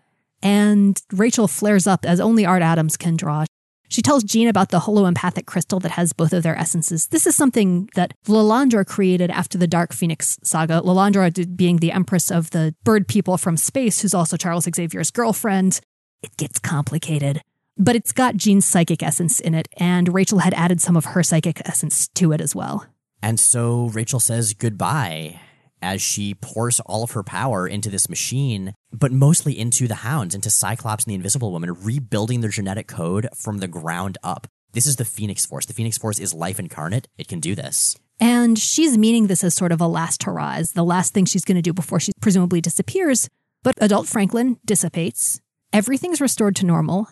And Rachel flares up as only Art Adams can draw. She tells Jean about the holoempathic crystal that has both of their essences. This is something that Lilandra created after the Dark Phoenix saga. Lilandra being the empress of the bird people from space, who's also Charles Xavier's girlfriend. It gets complicated. But it's got Jean's psychic essence in it, and Rachel had added some of her psychic essence to it as well. And so Rachel says goodbye as she pours all of her power into this machine, but mostly into the hounds, into Cyclops and the Invisible Woman, rebuilding their genetic code from the ground up. This is the Phoenix Force. The Phoenix Force is life incarnate. It can do this. And she's meaning this as sort of a last hurrah, as the last thing she's going to do before she presumably disappears. But adult Franklin dissipates. Everything's restored to normal.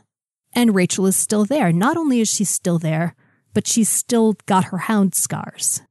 And Rachel is still there. Not only is she still there, but she's still got her hound scars.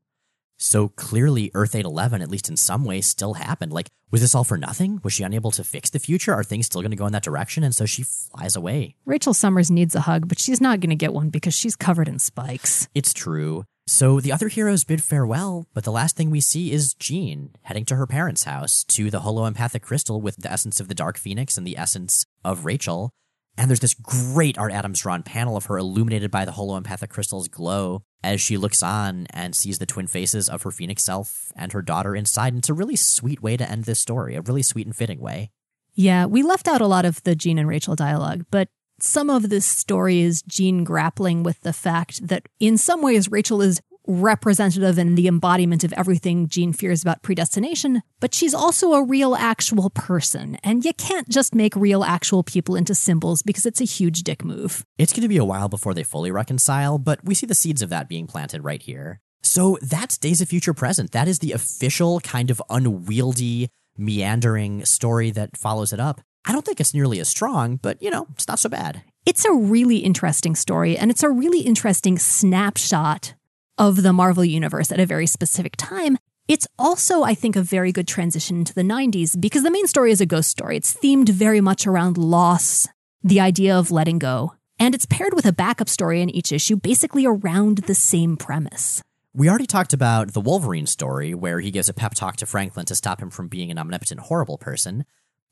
So clearly, Earth 811, at least in some ways, still happened. Like, was this all for nothing? Was she unable to fix the future? Are things still going to go in that direction? And so she flies away. Rachel Summers needs a hug, but she's not going to get one because she's covered in spikes. It's true. So the other heroes bid farewell, but the last thing we see is Jean heading to her parents' house to the holoempathic crystal with the essence of the Dark Phoenix and the essence of Rachel. And there's this great Art Adams drawn panel of her illuminated by the holoempathic crystal's glow as she looks on and sees the twin faces of her Phoenix self and her daughter inside. And it's a really sweet way to end this story, a really sweet and fitting way. Yeah, we left out a lot of the Jean and Rachel dialogue, but some of this story is Jean grappling with the fact that in some ways Rachel is representative and the embodiment of everything Jean fears about predestination, but she's also a real actual person, and you can't just make real actual people into symbols because it's a huge dick move. It's going to be a while before they fully reconcile, but we see the seeds of that being planted right here. So that's Days of Future Present. That is the official kind of unwieldy, meandering story that follows it up. I don't think it's nearly as strong, but you know, it's not so bad. It's a really interesting story, and it's a really interesting snapshot of the Marvel Universe at a very specific time. It's also, I think, a very good transition into the 90s because the main story is a ghost story. It's themed very much around loss, the idea of letting go, and it's paired with a backup story in each issue, basically around the same premise. We already talked about the Wolverine story, where he gives a pep talk to Franklin to stop him from being an omnipotent, horrible person.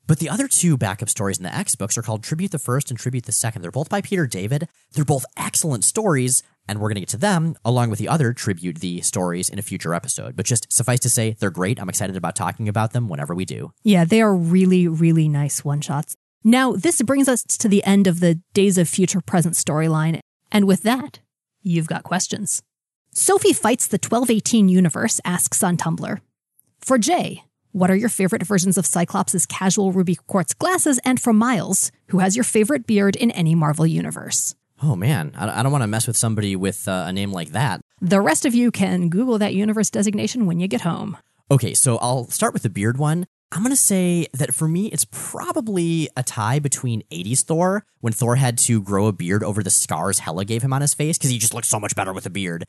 But the other two backup stories in the X books are called Tribute the First and Tribute the Second. They're both by Peter David. They're both excellent stories, and we're going to get to them along with the other Tribute the stories in a future episode. But just suffice to say, they're great. I'm excited about talking about them whenever we do. Yeah, they are really, really nice one shots. Now, this brings us to the end of the Days of Future Present storyline. And with that, you've got questions. Sophie Fights the 1218 Universe asks on Tumblr For Jay, what are your favorite versions of Cyclops' casual ruby quartz glasses? And for Miles, who has your favorite beard in any Marvel universe? Oh man, I I don't want to mess with somebody with uh, a name like that. The rest of you can Google that universe designation when you get home. Okay, so I'll start with the beard one. I'm going to say that for me, it's probably a tie between 80s Thor, when Thor had to grow a beard over the scars Hela gave him on his face, because he just looked so much better with a beard.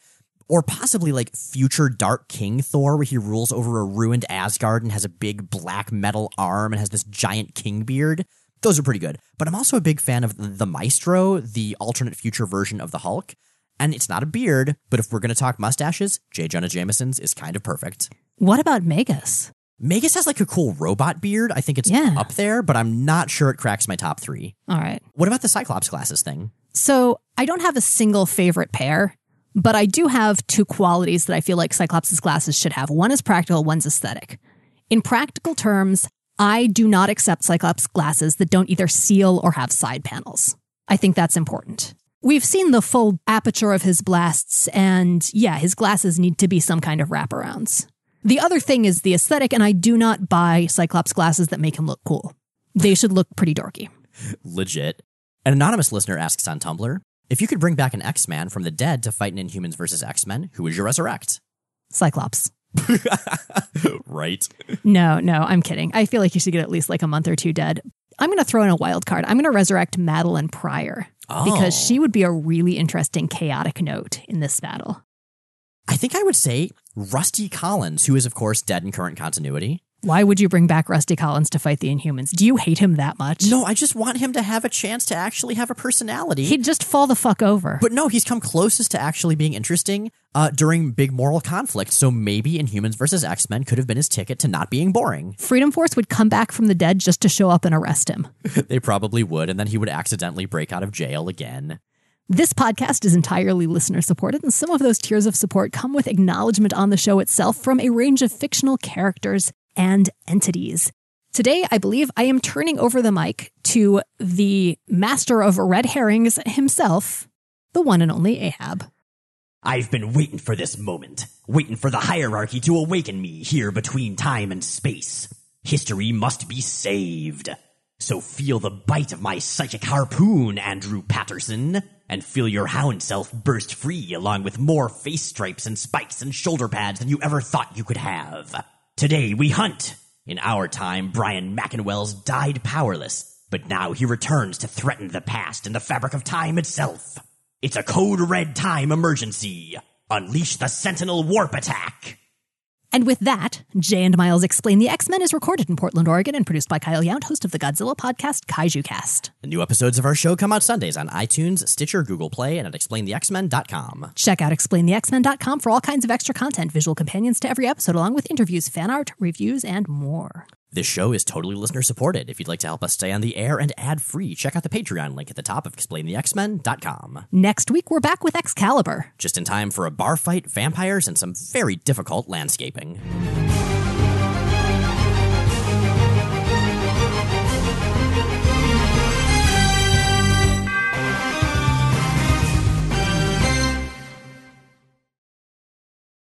Or possibly like future Dark King Thor, where he rules over a ruined Asgard and has a big black metal arm and has this giant king beard. Those are pretty good. But I'm also a big fan of the Maestro, the alternate future version of the Hulk. And it's not a beard, but if we're going to talk mustaches, J. Jonah Jameson's is kind of perfect. What about Magus? Magus has like a cool robot beard. I think it's Yeah. up there, but I'm not sure it cracks my top three. All right. What about the Cyclops glasses thing? So I don't have a single favorite pair, but I do have two qualities that I feel like Cyclops' glasses should have. One is practical, one's aesthetic. In practical terms, I do not accept Cyclops glasses that don't either seal or have side panels. I think that's important. We've seen the full aperture of his blasts, and yeah, his glasses need to be some kind of wraparounds. The other thing is the aesthetic, and I do not buy Cyclops glasses that make him look cool. They should look pretty dorky. Legit. An anonymous listener asks on Tumblr if you could bring back an X Man from the dead to fight in Inhumans versus X Men, who would you resurrect? Cyclops. right. No, no, I'm kidding. I feel like you should get at least like a month or two dead. I'm going to throw in a wild card. I'm going to resurrect Madelyne Pryor because Oh. she would be a really interesting chaotic note in this battle. I think I would say Rusty Collins, who is, of course, dead in current continuity. Why would you bring back Rusty Collins to fight the Inhumans? Do you hate him that much? No, I just want him to have a chance to actually have a personality. He'd just fall the fuck over. But no, he's come closest to actually being interesting uh, during big moral conflict. So maybe Inhumans versus X Men could have been his ticket to not being boring. Freedom Force would come back from the dead just to show up and arrest him. they probably would, and then he would accidentally break out of jail again. This podcast is entirely listener supported, and some of those tiers of support come with acknowledgement on the show itself from a range of fictional characters and entities. Today, I believe I am turning over the mic to the master of red herrings himself, the one and only Ahab. I've been waiting for this moment, waiting for the hierarchy to awaken me here between time and space. History must be saved. So feel the bite of my psychic harpoon, Andrew Patterson, and feel your hound self burst free along with more face stripes and spikes and shoulder pads than you ever thought you could have. Today we hunt. In our time, Brian McInwell's died powerless, but now he returns to threaten the past and the fabric of time itself. It's a code red time emergency. Unleash the Sentinel Warp Attack. And with that, Jay and Miles Explain the X Men is recorded in Portland, Oregon, and produced by Kyle Yount, host of the Godzilla podcast Kaiju Cast. New episodes of our show come out Sundays on iTunes, Stitcher, Google Play, and at explainthexmen.com. Check out explainthexmen.com for all kinds of extra content, visual companions to every episode, along with interviews, fan art, reviews, and more. This show is totally listener supported. If you'd like to help us stay on the air and ad free, check out the Patreon link at the top of explainthexmen.com. Next week, we're back with Excalibur. Just in time for a bar fight, vampires, and some very difficult landscaping.